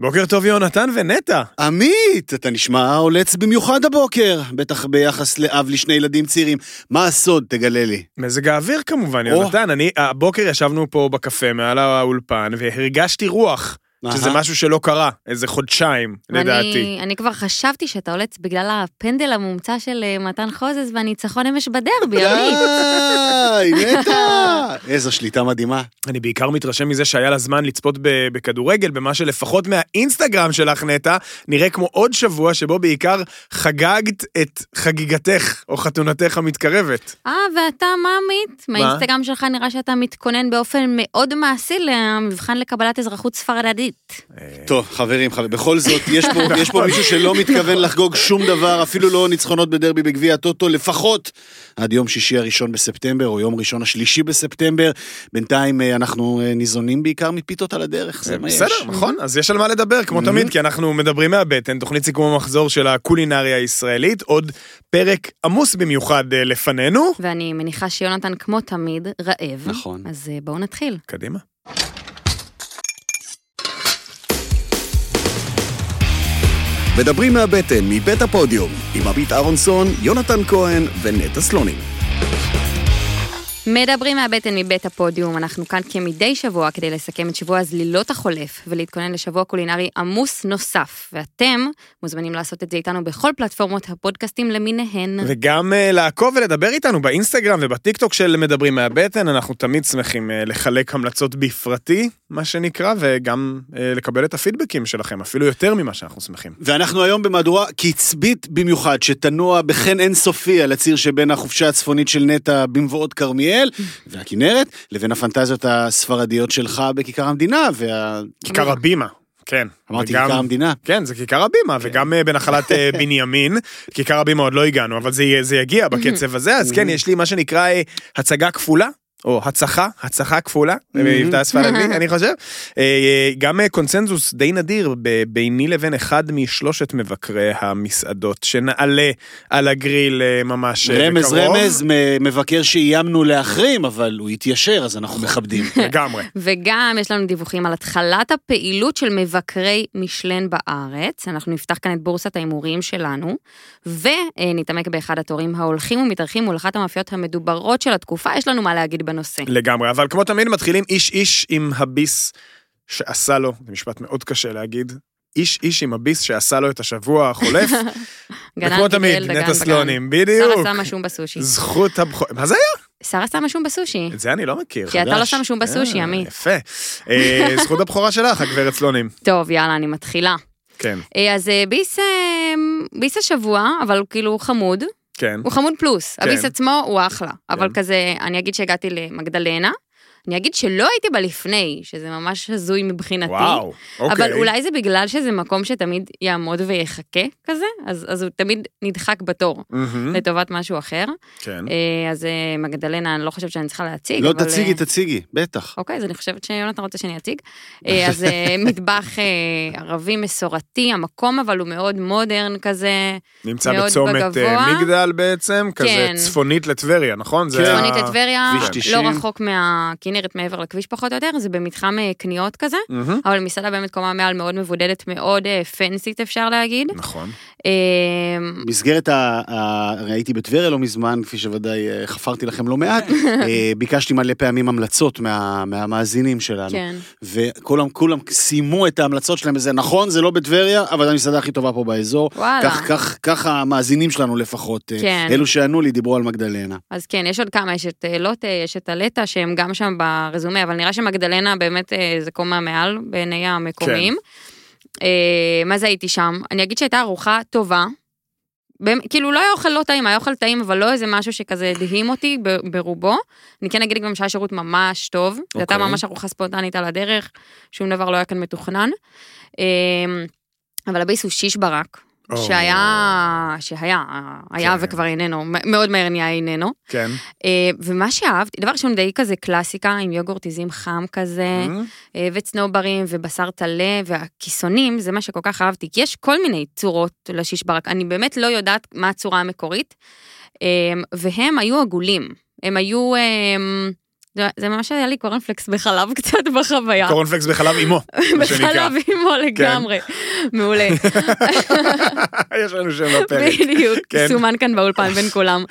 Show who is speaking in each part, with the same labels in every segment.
Speaker 1: בוקר טוב יונתן ונטע.
Speaker 2: עמית, אתה נשמע עולץ במיוחד הבוקר, בטח ביחס לאב לשני ילדים צעירים. מה הסוד, תגלה לי.
Speaker 1: מזג האוויר כמובן, יונתן. אני, הבוקר ישבנו פה בקפה מעל האולפן והרגשתי רוח. שזה משהו שלא קרה, איזה חודשיים, לדעתי.
Speaker 3: אני כבר חשבתי שאתה עולץ בגלל הפנדל המומצא של אה, מתן חוזז והניצחון אמש בדרבי, עמית.
Speaker 2: די, נטע! איזו שליטה מדהימה.
Speaker 1: אני בעיקר מתרשם מזה שהיה לה זמן לצפות בכדורגל, במה שלפחות מהאינסטגרם שלך, נטע, נראה כמו עוד שבוע שבו בעיקר חגגת את חגיגתך או חתונתך המתקרבת.
Speaker 3: אה, ואתה, מה עמית? מהאינסטגרם שלך נראה שאתה מתכונן באופן מאוד מעשי למבחן לקבלת אזרחות ספרדית.
Speaker 2: טוב, חברים, חברים, בכל זאת, יש פה, יש פה מישהו שלא מתכוון לחגוג שום דבר, אפילו לא ניצחונות בדרבי בגביע הטוטו, לפחות עד יום שישי הראשון בספטמבר, או יום ראשון השלישי בספטמבר. בינתיים אה, אנחנו אה, ניזונים בעיקר מפיתות על הדרך, זה מה יש.
Speaker 1: בסדר, נכון, אז יש על מה לדבר, כמו תמיד, כי אנחנו מדברים מהבטן, תוכנית סיכום המחזור של הקולינריה הישראלית, עוד פרק עמוס במיוחד אה, לפנינו.
Speaker 3: ואני מניחה שיונתן, כמו תמיד, רעב.
Speaker 2: נכון.
Speaker 3: אז בואו נתחיל.
Speaker 1: קדימה.
Speaker 4: מדברים מהבטן, מבית הפודיום, עם עמית אהרונסון, יונתן כהן ונטע סלונים.
Speaker 3: מדברים מהבטן מבית הפודיום, אנחנו כאן כמדי שבוע כדי לסכם את שבוע הזלילות החולף ולהתכונן לשבוע קולינרי עמוס נוסף, ואתם מוזמנים לעשות את זה איתנו בכל פלטפורמות הפודקאסטים למיניהן.
Speaker 1: וגם uh, לעקוב ולדבר איתנו באינסטגרם ובטיקטוק של מדברים מהבטן, אנחנו תמיד שמחים uh, לחלק המלצות בפרטי, מה שנקרא, וגם uh, לקבל את הפידבקים שלכם, אפילו יותר ממה שאנחנו שמחים.
Speaker 2: ואנחנו היום במהדורה קצבית במיוחד, שתנוע בחן אינסופי על הציר שבין החופשה הצפונית של נטע במבואות כרמיאל. כרמיאל והכנרת, לבין הפנטזיות הספרדיות שלך בכיכר המדינה וה...
Speaker 1: כיכר הבימה. כן.
Speaker 2: אמרתי וגם, כיכר המדינה.
Speaker 1: כן, זה כיכר הבימה, כן. וגם אה, בנחלת אה, בנימין, כיכר הבימה עוד לא הגענו, אבל זה, זה יגיע בקצב הזה, אז כן, יש לי מה שנקרא אה, הצגה כפולה, או הצחה, הצחה כפולה, במבטא הספרדי, אני חושב. אה, גם אה, קונצנזוס די נדיר ביני לבין אחד משלושת מבקרי המסעדות, שנעלה על הגריל אה, ממש
Speaker 2: בקרוב. רמז, רמז, מבקר שאיימנו להחרים, אבל הוא התיישר, אז אנחנו מכבדים.
Speaker 1: לגמרי.
Speaker 3: וגם יש לנו דיווחים על התחלת הפעילות של מבקרי משלן בארץ. אנחנו נפתח כאן את בורסת ההימורים שלנו, ונתעמק באחד התורים ההולכים ומתארחים מול אחת המאפיות המדוברות של התקופה. יש לנו מה להגיד בנושא.
Speaker 1: לגמרי, אבל כמו תמיד מתחילים איש איש עם הביס שעשה לו, זה משפט מאוד קשה להגיד, איש איש עם הביס שעשה לו את השבוע החולף. וכמו תמיד, נטע סלונים, בדיוק.
Speaker 3: שרה שמה שום בסושי.
Speaker 1: זכות הבכור... מה זה היה?
Speaker 3: שרה שמה שום בסושי.
Speaker 1: את זה אני לא מכיר.
Speaker 3: כי אתה לא שם שום בסושי.
Speaker 1: אה, יפה. אה, זכות הבכורה שלך, הגברת סלונים.
Speaker 3: טוב, יאללה, אני מתחילה.
Speaker 1: כן.
Speaker 3: אה, אז ביס, ביס השבוע, אבל כאילו חמוד.
Speaker 1: כן.
Speaker 3: הוא חמוד פלוס, כן. הביס עצמו הוא אחלה, כן. אבל כזה, אני אגיד שהגעתי למגדלנה, אני אגיד שלא הייתי בה לפני, שזה ממש הזוי מבחינתי.
Speaker 1: וואו, אוקיי.
Speaker 3: אבל אולי זה בגלל שזה מקום שתמיד יעמוד ויחכה כזה, אז, אז הוא תמיד נדחק בתור mm-hmm. לטובת משהו אחר.
Speaker 1: כן.
Speaker 3: אה, אז אה, מגדלנה, אני לא חושבת שאני צריכה להציג.
Speaker 2: לא,
Speaker 3: אבל...
Speaker 2: תציגי, אה, תציגי, בטח.
Speaker 3: אוקיי, אז אני חושבת שיונתן רוצה שאני אציג. אז מטבח ערבי מסורתי, המקום אבל הוא מאוד מודרן כזה,
Speaker 1: נמצא בצומת בגבוה. מגדל בעצם, כזה כן. צפונית לטבריה, נכון?
Speaker 3: כן. צפונית לטבריה, לא רחוק מה... נראית מעבר לכביש פחות או יותר, זה במתחם אה, קניות כזה, mm-hmm. אבל מסעדה באמת קומה מעל מאוד מבודדת, מאוד פנסית אה, אפשר להגיד.
Speaker 1: נכון.
Speaker 2: אמ, מסגרת ה... הייתי בטבריה לא מזמן, כפי שוודאי אה, חפרתי לכם לא מעט, ביקשתי מלא פעמים המלצות מה... מהמאזינים שלנו.
Speaker 3: כן.
Speaker 2: וכולם כולם סיימו את ההמלצות שלהם בזה, נכון, זה לא בטבריה, אבל המסעדה הכי טובה פה באזור.
Speaker 3: וואלה. כך,
Speaker 2: כך, כך המאזינים שלנו לפחות, כן. אלו שענו לי דיברו על מגדלנה.
Speaker 3: אז כן, יש עוד כמה, יש את לוטה, יש את הלטה, שהם גם שם ברזומה, אבל נראה שמגדלנה באמת אה, זה קומה מעל בעיני המקומיים. כן. מה זה הייתי שם? אני אגיד שהייתה ארוחה טובה. כאילו לא היה אוכל לא טעים, היה אוכל טעים, אבל לא איזה משהו שכזה הדהים אותי ברובו. אני כן אגיד גם שהיה שירות ממש טוב, okay. זו הייתה אוקיי. ממש ארוחה ספונטנית על הדרך, שום דבר לא היה כאן מתוכנן. אבל הביס הוא שיש ברק, Oh. שהיה, שהיה, היה כן. וכבר איננו, מאוד מהר נהיה איננו.
Speaker 1: כן.
Speaker 3: אה, ומה שאהבתי, דבר ראשון די כזה קלאסיקה, עם יוגורט עיזים חם כזה, mm-hmm. וצנוברים ובשר טלה והכיסונים, זה מה שכל כך אהבתי, כי יש כל מיני צורות לשיש ברק, אני באמת לא יודעת מה הצורה המקורית, אה, והם היו עגולים, הם היו... זה- זה ממש היה לי קורנפלקס בחלב קצת בחוויה.
Speaker 1: קורנפלקס בחלב אימו, מה שנקרא.
Speaker 3: בחלב אימו לגמרי. מעולה.
Speaker 1: יש לנו שם בפרק.
Speaker 3: בדיוק,
Speaker 1: כן.
Speaker 3: סומן כאן באולפן בין כולם.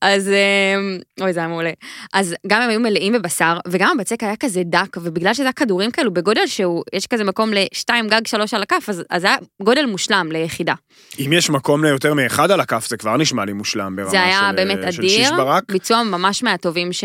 Speaker 3: אז אמ, אוי זה היה מעולה. אז גם הם היו מלאים בבשר וגם הבצק היה כזה דק ובגלל שזה היה כדורים כאלו בגודל שהוא יש כזה מקום לשתיים גג שלוש על הכף אז אז היה גודל מושלם ליחידה.
Speaker 1: אם יש מקום ליותר מאחד על הכף, זה כבר נשמע לי מושלם ברמה של
Speaker 3: זה היה באמת אדיר,
Speaker 1: שיש ברק.
Speaker 3: ביצוע ממש מהטובים ש-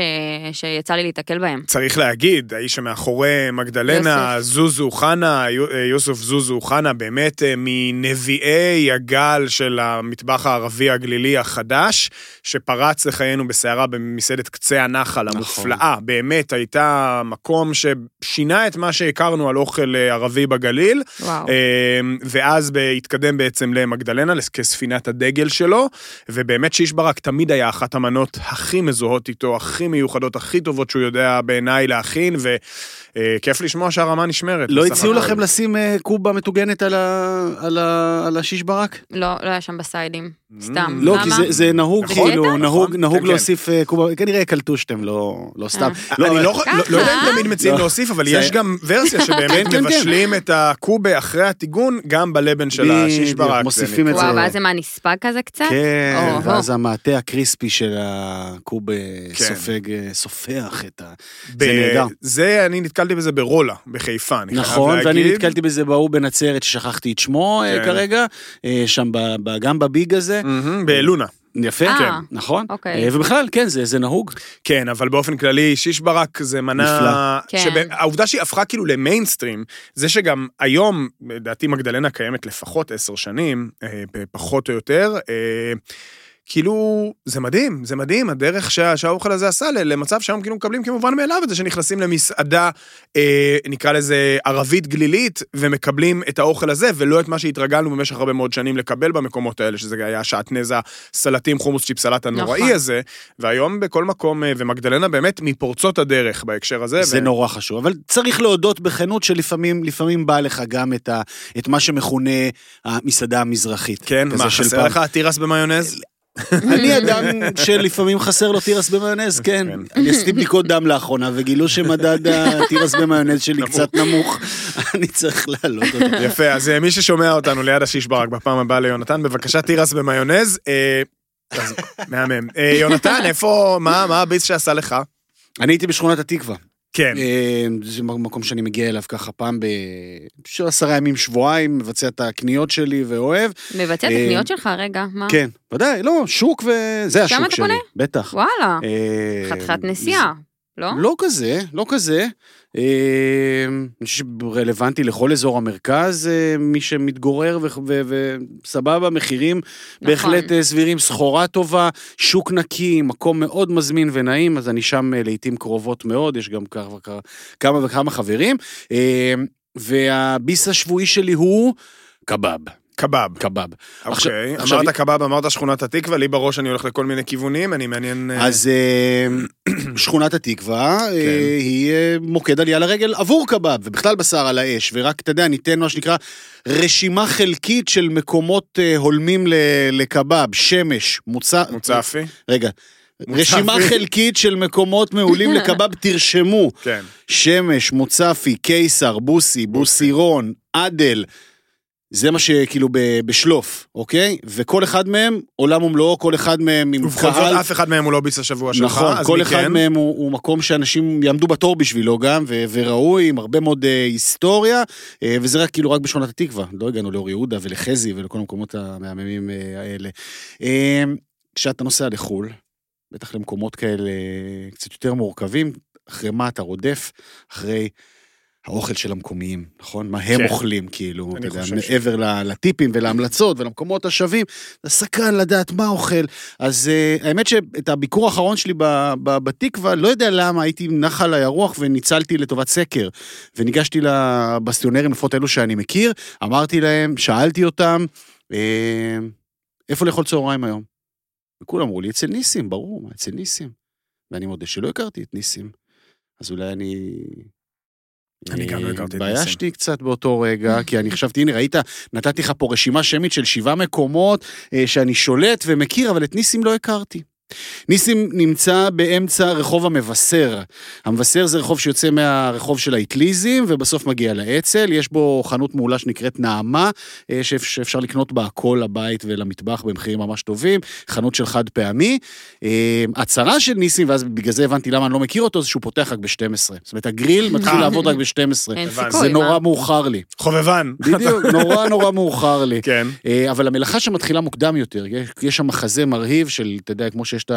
Speaker 3: שיצא לי להתקל בהם.
Speaker 1: צריך להגיד, האיש שמאחורי מגדלנה,
Speaker 3: יוסף.
Speaker 1: זוזו חנה, אה, יוסף זוזו חנה, באמת אה, מנביאי הגל של המטבח הערבי הגלילי החדש, שפרץ לחיינו בסערה במסעדת קצה הנחל
Speaker 2: נכון.
Speaker 1: המופלאה. באמת הייתה מקום ששינה את מה שהכרנו על אוכל אה, ערבי בגליל.
Speaker 3: וואו.
Speaker 1: ואז התקדם בעצם למגדלנה כספינת הדגל שלו, ובאמת שיש ברק תמיד היה אחת המנות הכי מזוהות איתו, הכי מיוחדות, הכי טובות שהוא יודע בעיניי להכין, וכיף לשמוע שהרמה נשמרת.
Speaker 2: לא הציעו. לכם לשים אה, קובה מטוגנת על ה- על ה- על השיש ברק?
Speaker 3: לא לא היה שם בסיידים. סתם.
Speaker 2: לא? כי זה- זה נהוג? כאילו, נהוג
Speaker 1: נכון. כן, כן.
Speaker 2: להוסיף אה, קובה, כנראה קלטו שאתם לא לא סתם.
Speaker 3: אה.
Speaker 2: לא,
Speaker 1: אני לא, לא, יודע אם תמיד מציעים. להוסיף, אבל יש גם ורסיה שבאמת
Speaker 2: כן.
Speaker 1: מבשלים את הקובה אחרי הטיגון, גם בלבן של השיש ברק.
Speaker 2: מוסיפים. את זה.
Speaker 3: וואו, ואז זה מה נספג כזה קצת?
Speaker 2: כן, ואז המעטה הקריספי של הקוב אה,
Speaker 1: כן.
Speaker 2: סופג, אה, סופח את ה... זה נהדר.
Speaker 1: זה, אני נתקלתי בזה ברולה, בחיפה, אני חייב
Speaker 2: נכון, ואני
Speaker 1: להגיד.
Speaker 2: נתקלתי בזה בהוא בנצרת ששכחתי את שמו אה,
Speaker 1: כן.
Speaker 2: כרגע, אה, שם ב- ב- גם בביג הזה.
Speaker 1: מהמם, באלונה.
Speaker 2: יפה,
Speaker 3: אה,
Speaker 2: כן, נכון.
Speaker 3: אוקיי.
Speaker 2: ובכלל, כן, זה זה נהוג.
Speaker 1: כן, אבל באופן כללי, שיש ברק זה מנה...
Speaker 2: נפלא.
Speaker 3: כן.
Speaker 1: שב- העובדה שהיא הפכה כאילו למיינסטרים, זה שגם היום, לדעתי מגדלנה קיימת לפחות עשר שנים, פחות או יותר, כאילו, זה מדהים, זה מדהים, הדרך שה, שהאוכל הזה עשה למצב שהיום כאילו מקבלים כמובן מאליו את זה שנכנסים למסעדה, אה, נקרא לזה ערבית גלילית, ומקבלים את האוכל הזה, ולא את מה שהתרגלנו במשך הרבה מאוד שנים לקבל במקומות האלה, שזה היה שעטנז הסלטים, חומוס צ'יפסלט הנוראי
Speaker 3: נכון.
Speaker 1: הזה, והיום בכל מקום, אה, ומגדלנה באמת מפורצות הדרך בהקשר הזה.
Speaker 2: זה
Speaker 1: ו-
Speaker 2: נורא חשוב, אבל צריך להודות בכנות שלפעמים לפעמים בא לך גם את ה- את מה שמכונה המסעדה המזרחית.
Speaker 1: כן, מה, חסר
Speaker 2: פעם.
Speaker 1: לך תירס במיונז?
Speaker 2: אני אדם שלפעמים חסר לו תירס במיונז, כן.
Speaker 1: כן.
Speaker 2: אני עשיתי בדיקות דם לאחרונה, וגילו שמדד התירס במיונז שלי. קצת נמוך. אני צריך להעלות אותו.
Speaker 1: יפה, אז אה, מי ששומע אותנו ליד השיש ברק בפעם הבאה ליונתן, בבקשה תירס במיונז. אה, מהמם. אה, יונתן, איפה, מה הביס שעשה לך?
Speaker 2: אני הייתי בשכונת התקווה.
Speaker 1: כן,
Speaker 2: אה, זה מקום שאני מגיע אליו ככה פעם בעשרה ימים, שבועיים, מבצע את הקניות שלי ואוהב.
Speaker 3: מבצע את
Speaker 2: אה,
Speaker 3: הקניות שלך רגע, מה?
Speaker 2: כן, ודאי, לא, שוק וזה השוק
Speaker 3: אתה
Speaker 2: שלי.
Speaker 3: קונה?
Speaker 2: בטח.
Speaker 3: וואלה,
Speaker 2: אה,
Speaker 3: חתיכת נסיעה, לא?
Speaker 2: לא כזה, לא כזה. אה, אני חושב שרלוונטי לכל אזור המרכז, אה, מי שמתגורר וסבבה, מחירים
Speaker 3: נכון.
Speaker 2: בהחלט אה, סבירים, סחורה טובה, שוק נקי, מקום מאוד מזמין ונעים, אז אני שם אה, לעיתים קרובות מאוד, יש גם כמה וכמה- כמה וכמה חברים. אה, והביס השבועי שלי הוא קבב,
Speaker 1: קבב.
Speaker 2: קבב.
Speaker 1: אוקיי,
Speaker 2: עכשיו-
Speaker 1: אמרת קבב, אמרת שכונת התקווה, לי בראש אני הולך לכל מיני כיוונים, אני מעניין... אה,
Speaker 2: אז אה, שכונת התקווה אה, היא אה, מוקד עלייה לרגל עבור קבב, ובכלל בשר על האש, ורק, אתה יודע, ניתן מה שנקרא רשימה חלקית של מקומות הולמים לקבב, שמש, מוצא...
Speaker 1: מוצפי?
Speaker 2: רגע. רשימה חלקית של מקומות מעולים לקבב, תרשמו.
Speaker 1: כן.
Speaker 2: שמש, מוצפי, קיסר, בוסי, בוסירון, עדל. זה מה שכאילו ב- בשלוף, אוקיי? וכל אחד מהם עולם ומלואו, כל אחד מהם עם
Speaker 1: ובכל
Speaker 2: קהל.
Speaker 1: זאת אף אחד מהם הוא לא ביס השבוע שלך,
Speaker 2: נכון,
Speaker 1: אז
Speaker 2: כל אחד
Speaker 1: כן?
Speaker 2: מהם הוא, הוא מקום שאנשים יעמדו בתור בשבילו גם, ו- וראוי, עם הרבה מאוד אה, היסטוריה, אה, וזה רק כאילו רק בשכונת התקווה. לא הגענו לאור יהודה ולחזי ולכל המקומות המהממים אה, האלה. אה, כשאתה נוסע לחו"ל, בטח למקומות כאלה קצת יותר מורכבים, אחרי מה אתה רודף? אחרי האוכל של המקומיים, נכון? מה הם
Speaker 1: כן.
Speaker 2: אוכלים, כאילו, יודע,
Speaker 1: ש-
Speaker 2: מעבר ל- לטיפים ולהמלצות ולמקומות השווים, אתה סקרן לדעת מה אוכל. אז uh, האמת שאת הביקור האחרון שלי בתקווה, לא יודע למה, הייתי נח על הירוח וניצלתי לטובת סקר. וניגשתי לבסטיונרים, לפחות אלו שאני מכיר, אמרתי להם, שאלתי אותם, אה, איפה לאכול צהריים היום? וכולם אמרו לי, אצל ניסים, ברור, אצל ניסים. ואני מודה שלא הכרתי את ניסים. אז אולי אני...
Speaker 1: אני גם לא הכרתי את
Speaker 2: התביישתי קצת באותו רגע, כי אני חשבתי, הנה, ראית, נתתי לך פה רשימה שמית של שבעה מקומות אה, שאני שולט ומכיר, אבל את ניסים לא הכרתי. ניסים נמצא באמצע רחוב המבשר. המבשר זה רחוב שיוצא מהרחוב של האטליזים, ובסוף מגיע לאצ"ל. יש בו חנות מעולה שנקראת נעמה, אה, שאפ- שאפשר לקנות בה הכל לבית ולמטבח במחירים ממש טובים. חנות של חד פעמי. אה, הצרה של ניסים, ואז בגלל זה הבנתי למה אני לא מכיר אותו, זה שהוא פותח רק ב-12. זאת אומרת, הגריל מתחיל
Speaker 1: אה.
Speaker 2: לעבוד רק ב-12.
Speaker 3: אין
Speaker 1: הבנתי.
Speaker 3: סיכוי,
Speaker 2: זה נורא? מאוחר לי.
Speaker 1: חובבן.
Speaker 2: בדיוק, נורא נורא מאוחר לי.
Speaker 1: כן.
Speaker 2: אבל המלאכה שם מתחילה מוקדם יותר, יש, יש שם מחזה מרהיב של, אתה יודע, כמו שיש את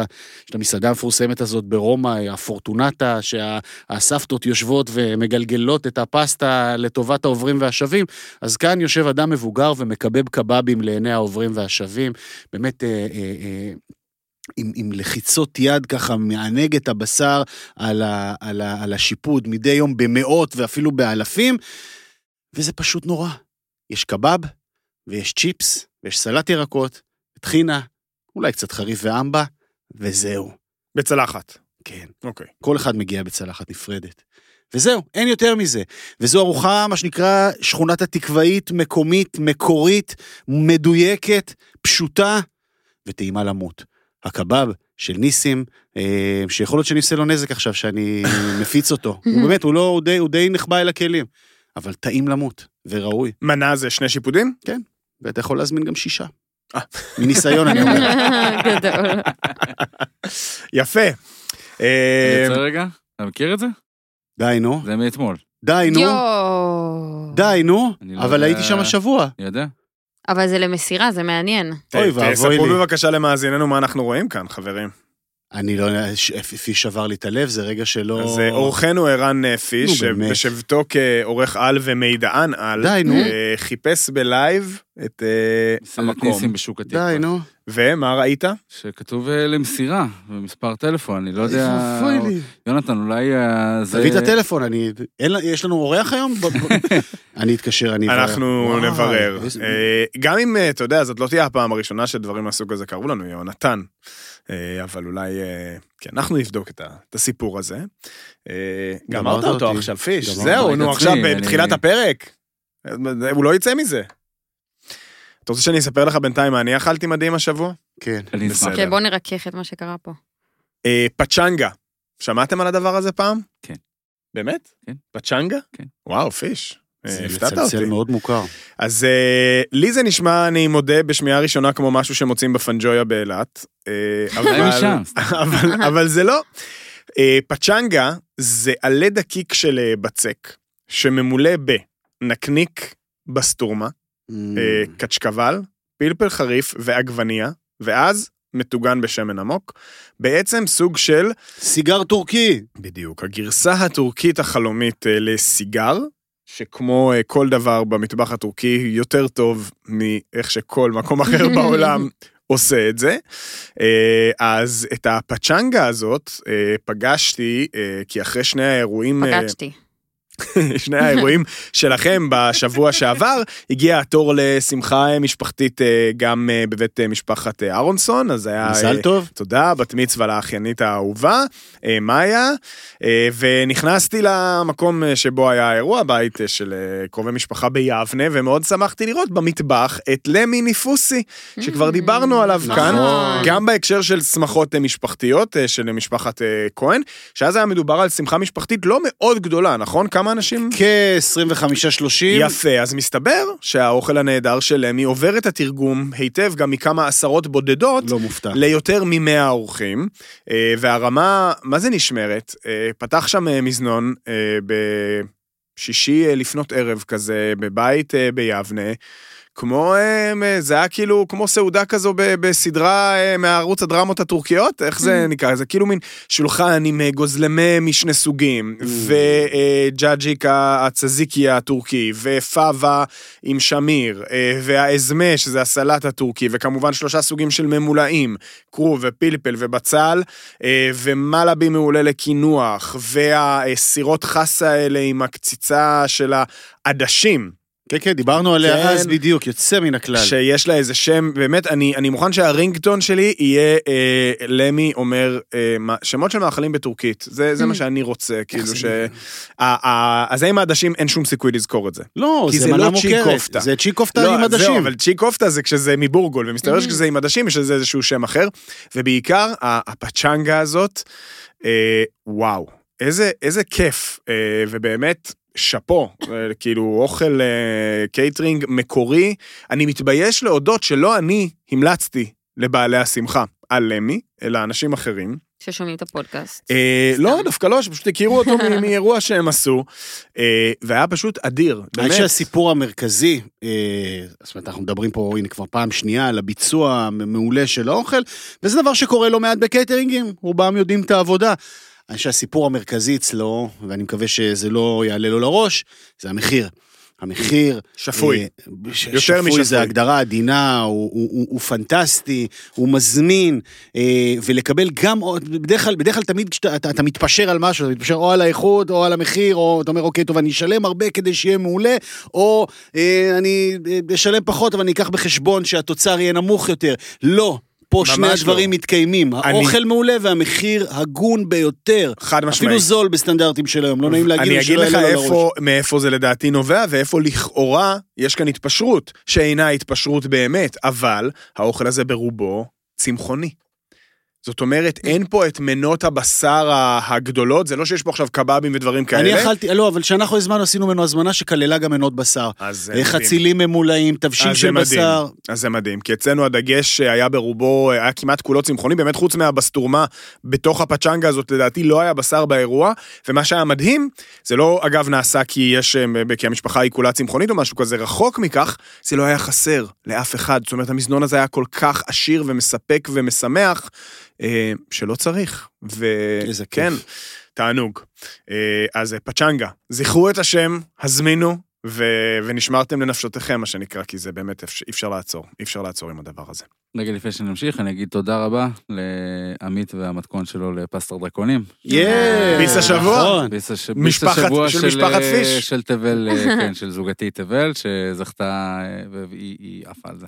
Speaker 2: את המסעדה המפורסמת הזאת ברומא, הפורטונטה, שהסבתות יושבות ומגלגלות את הפסטה לטובת העוברים והשבים, אז כאן יושב אדם מבוגר ומקבב קבבים לעיני העוברים והשבים, באמת... אה, אה, אה, עם, עם לחיצות יד ככה מענג את הבשר על, ה, על, ה, על השיפוד מדי יום במאות ואפילו באלפים, וזה פשוט נורא. יש קבב, ויש צ'יפס, ויש סלט ירקות, טחינה, אולי קצת חריף ואמבה, וזהו.
Speaker 1: בצלחת.
Speaker 2: כן.
Speaker 1: אוקיי.
Speaker 2: כל אחד מגיע בצלחת נפרדת. וזהו, אין יותר מזה. וזו ארוחה, מה שנקרא, שכונת התקוואית, מקומית, מקורית, מדויקת, פשוטה, וטעימה למות. הקבב של ניסים, אה, שיכול להיות שאני עושה לו נזק עכשיו, שאני מפיץ אותו. הוא באמת, הוא לא, הוא די, הוא די נחבא אל הכלים. אבל טעים למות, וראוי.
Speaker 1: מנה זה שני שיפודים?
Speaker 2: ואתה יכול להזמין גם שישה. מניסיון אני אומר.
Speaker 3: גדול.
Speaker 1: יפה.
Speaker 5: אני
Speaker 1: אה,
Speaker 5: רגע? אתה מכיר את זה?
Speaker 2: די, נו.
Speaker 5: זה מאתמול.
Speaker 2: די, נו. די, נו.
Speaker 5: לא
Speaker 2: אבל הייתי שם השבוע.
Speaker 5: אני יודע.
Speaker 3: אבל זה למסירה, זה מעניין.
Speaker 2: אוי ואבוי
Speaker 1: תספרו
Speaker 2: לי.
Speaker 1: בבקשה למאזיננו מה אנחנו רואים כאן, חברים.
Speaker 2: אני לא יודע, ש- פיש שבר לי את הלב, זה רגע שלא...
Speaker 1: אז אה, אורחנו ערן אה, פיש,
Speaker 2: נו, באמת.
Speaker 1: בשבתו כעורך על ומידען על,
Speaker 2: די, נו.
Speaker 1: אה, חיפש בלייב את אה, המקום.
Speaker 5: ניסים בשוק התקווה.
Speaker 2: די, נו.
Speaker 1: ומה ראית?
Speaker 5: שכתוב אה, למסירה, במספר טלפון, אני לא יודע...
Speaker 2: אוי לי.
Speaker 5: יונתן, אולי אה, זה...
Speaker 2: תביא את הטלפון, אני... יש לנו אורח היום? אני אתקשר, אני... אברר.
Speaker 1: אנחנו נברר. אה, גם אם, אה, אתה יודע, זאת לא תהיה הפעם הראשונה שדברים מהסוג הזה קרו לנו, יונתן. אה, אבל אולי, אה, כן, אנחנו נבדוק את הסיפור הזה. אה, גמרת אותו. עכשיו, פיש. זהו, נו, עכשיו בתחילת הפרק. הוא לא יצא מזה. אתה רוצה שאני אספר לך בינתיים מה אני אכלתי מדהים השבוע?
Speaker 2: כן.
Speaker 5: אני אשמח.
Speaker 3: כן, בוא נרכך את מה שקרה פה.
Speaker 1: פצ'נגה. שמעתם על הדבר הזה פעם?
Speaker 5: כן.
Speaker 1: באמת?
Speaker 5: כן.
Speaker 1: פצ'נגה?
Speaker 5: כן.
Speaker 1: וואו, פיש. אה,
Speaker 2: זה
Speaker 1: הפתעת
Speaker 2: מצלצל. מאוד מוכר.
Speaker 1: אז אה, לי זה נשמע, אני מודה, בשמיעה ראשונה כמו משהו שמוצאים בפנג'ויה באילת. אה, אבל,
Speaker 5: משם.
Speaker 1: אבל, אבל זה לא. אה, פצ'נגה זה עלה דקיק של אה, בצק, שממולא בנקניק בסטורמה,
Speaker 2: Mm.
Speaker 1: אה, קצ'קבל, פלפל חריף ועגבנייה, ואז מטוגן בשמן עמוק. בעצם סוג של,
Speaker 2: סיגר טורקי.
Speaker 1: בדיוק, הגרסה הטורקית החלומית אה, לסיגר, שכמו אה, כל דבר במטבח הטורקי, יותר טוב מאיך שכל מקום אחר בעולם עושה את זה. אה, אז את הפצ'נגה הזאת אה, פגשתי, כי אחרי שני האירועים...
Speaker 3: פגשתי.
Speaker 1: שני האירועים שלכם בשבוע שעבר, הגיע התור לשמחה משפחתית אה, גם אה, בבית אה, משפחת אה, אהרונסון, אז היה...
Speaker 2: מזל טוב.
Speaker 1: תודה, בת מצווה לאחיינית האהובה, אה, מאיה, ונכנסתי למקום שבו היה האירוע, בית של קרובי משפחה ביבנה, ומאוד שמחתי לראות במטבח את למי ניפוסי, שכבר
Speaker 3: Mm.
Speaker 1: דיברנו עליו
Speaker 2: נכון.
Speaker 1: כאן, גם בהקשר של שמחות משפחתיות של משפחת כהן, שאז היה מדובר על שמחה משפחתית לא מאוד גדולה, נכון? כמה אנשים?
Speaker 2: כ-25-30.
Speaker 1: יפה, אז מסתבר שהאוכל הנהדר של למי עובר את התרגום היטב גם מכמה עשרות בודדות
Speaker 2: לא מופתע.
Speaker 1: ליותר מ-100 אורחים, אה, והרמה, מה זה נשמרת? אה, פתח שם אה, מזנון בשישי לפנות ערב כזה, בבית ביבנה. כמו, אה, זה היה כאילו כמו סעודה כזו בסדרה אה, מערוץ הדרמות הטורקיות, איך זה נקרא? זה כאילו מין שולחן עם אה, גוזלמי משני סוגים, וג'אג'יק הצזיקי הטורקי, ופאבה עם שמיר, והאזמה, שזה הסלט הטורקי, וכמובן שלושה סוגים של ממולאים, כרוב ופלפל ובצל, ומלאבי מעולה לקינוח, והסירות חסה האלה עם הקציצה של העדשים.
Speaker 2: כן, כן, דיברנו עליה
Speaker 1: כן.
Speaker 2: אז בדיוק, יוצא מן הכלל.
Speaker 1: שיש לה איזה שם, באמת, אני, אני מוכן שהרינגטון שלי יהיה אה, למי אומר אה, מה- שמות של מאכלים בטורקית. זה, זה מה שאני רוצה, כאילו ש... ה- ה- אז עם העדשים אין שום סיכוי לזכור את זה.
Speaker 2: לא, זה
Speaker 1: זה
Speaker 2: מנה
Speaker 1: לא
Speaker 2: מוכרת. זה צ'יקופטה
Speaker 1: לא,
Speaker 2: עם
Speaker 1: אז זהו,
Speaker 2: עדשים.
Speaker 1: אבל צ'יקופטה זה כשזה מבורגול, ומסתבר
Speaker 3: Mhm.
Speaker 1: שכשזה עם עדשים יש לזה איזשהו שם אחר, ובעיקר הפצ'נגה הזאת, אה, וואו, איזה, איזה כיף, אה, ובאמת, שאפו, אה, כאילו אוכל אה, קייטרינג מקורי, אני מתבייש להודות שלא אני המלצתי לבעלי השמחה על למי, אלא אנשים אחרים.
Speaker 3: ששומעים את הפודקאסט.
Speaker 1: אה, לא, דווקא לא, שפשוט הכירו אותו מאירוע שהם עשו, אה, והיה פשוט אדיר,
Speaker 2: אני
Speaker 1: באמת.
Speaker 2: חושב שהסיפור המרכזי, אה, זאת אומרת, אנחנו מדברים פה, הנה כבר פעם שנייה, על הביצוע המעולה של האוכל, וזה דבר שקורה לא מעט בקייטרינגים, רובם יודעים את העבודה. אני חושב שהסיפור המרכזי אצלו, ואני מקווה שזה לא יעלה לו לראש, זה המחיר. המחיר...
Speaker 1: שפוי.
Speaker 2: אה, ש-
Speaker 1: יותר
Speaker 2: שפוי
Speaker 1: משפוי.
Speaker 2: זה הגדרה עדינה, הוא, הוא, הוא, הוא פנטסטי, הוא מזמין, אה, ולקבל גם, עוד- בדרך כלל, בדרך כלל תמיד כשאתה אתה, אתה מתפשר על משהו, אתה מתפשר או על האיכות, או על המחיר, או אתה אומר, אוקיי, טוב, אני אשלם הרבה כדי שיהיה מעולה, או אה, אני אה, אשלם פחות, אבל אני אקח בחשבון שהתוצר יהיה נמוך יותר. לא. פה שני
Speaker 1: ממש
Speaker 2: הדברים
Speaker 1: לא.
Speaker 2: מתקיימים, האוכל מעולה והמחיר הגון ביותר.
Speaker 1: חד משמעית.
Speaker 2: אפילו זול בסטנדרטים של היום, לא נעים להגיד
Speaker 1: אני אגיד לך. איפה, מאיפה זה לדעתי נובע, ואיפה לכאורה יש כאן התפשרות, שאינה התפשרות באמת, אבל האוכל הזה ברובו צמחוני. זאת אומרת, אין פה את מנות הבשר הגדולות, זה לא שיש פה עכשיו קבבים ודברים כאלה.
Speaker 2: אני אכלתי, לא, אבל כשאנחנו הזמנו, עשינו ממנו הזמנה שכללה גם מנות בשר.
Speaker 1: אז זה
Speaker 2: אה,
Speaker 1: מדהים.
Speaker 2: חצילים ממולאים, תבשיל של. בשר.
Speaker 1: אז זה מדהים, כי אצלנו הדגש היה ברובו, היה כמעט כולו צמחוני, באמת חוץ מהבסטורמה בתוך הפצ'נגה הזאת, לדעתי לא היה בשר באירוע, ומה שהיה מדהים, זה לא אגב נעשה כי יש, אה, כי המשפחה היא כולה צמחונית או משהו כזה, רחוק מכך, זה לא היה חסר לאף אחד, זאת אומרת המזנון הזה היה כל כך עשיר ומספק ומשמח, אה, שלא צריך,
Speaker 2: איזה כיף.
Speaker 1: וכן, תענוג. אה, אז אה, פצ'נגה, זכרו את השם, הזמינו. ו- ונשמרתם לנפשותיכם, מה שנקרא, כי זה באמת אפ- אי אפשר לעצור, אי אפשר לעצור עם הדבר הזה.
Speaker 5: רגע לפני שנמשיך, אני אגיד תודה רבה לעמית והמתכון שלו לפסטר דרקונים.
Speaker 2: יאה.
Speaker 1: ביס השבוע?
Speaker 2: נכון.
Speaker 5: ביס
Speaker 1: משפחת-
Speaker 5: השבוע
Speaker 1: של משפחת
Speaker 5: אה,
Speaker 1: פיש.
Speaker 5: של תבל, אה, כן, של זוגתי תבל, שזכתה, אה, והיא היא עפה על זה.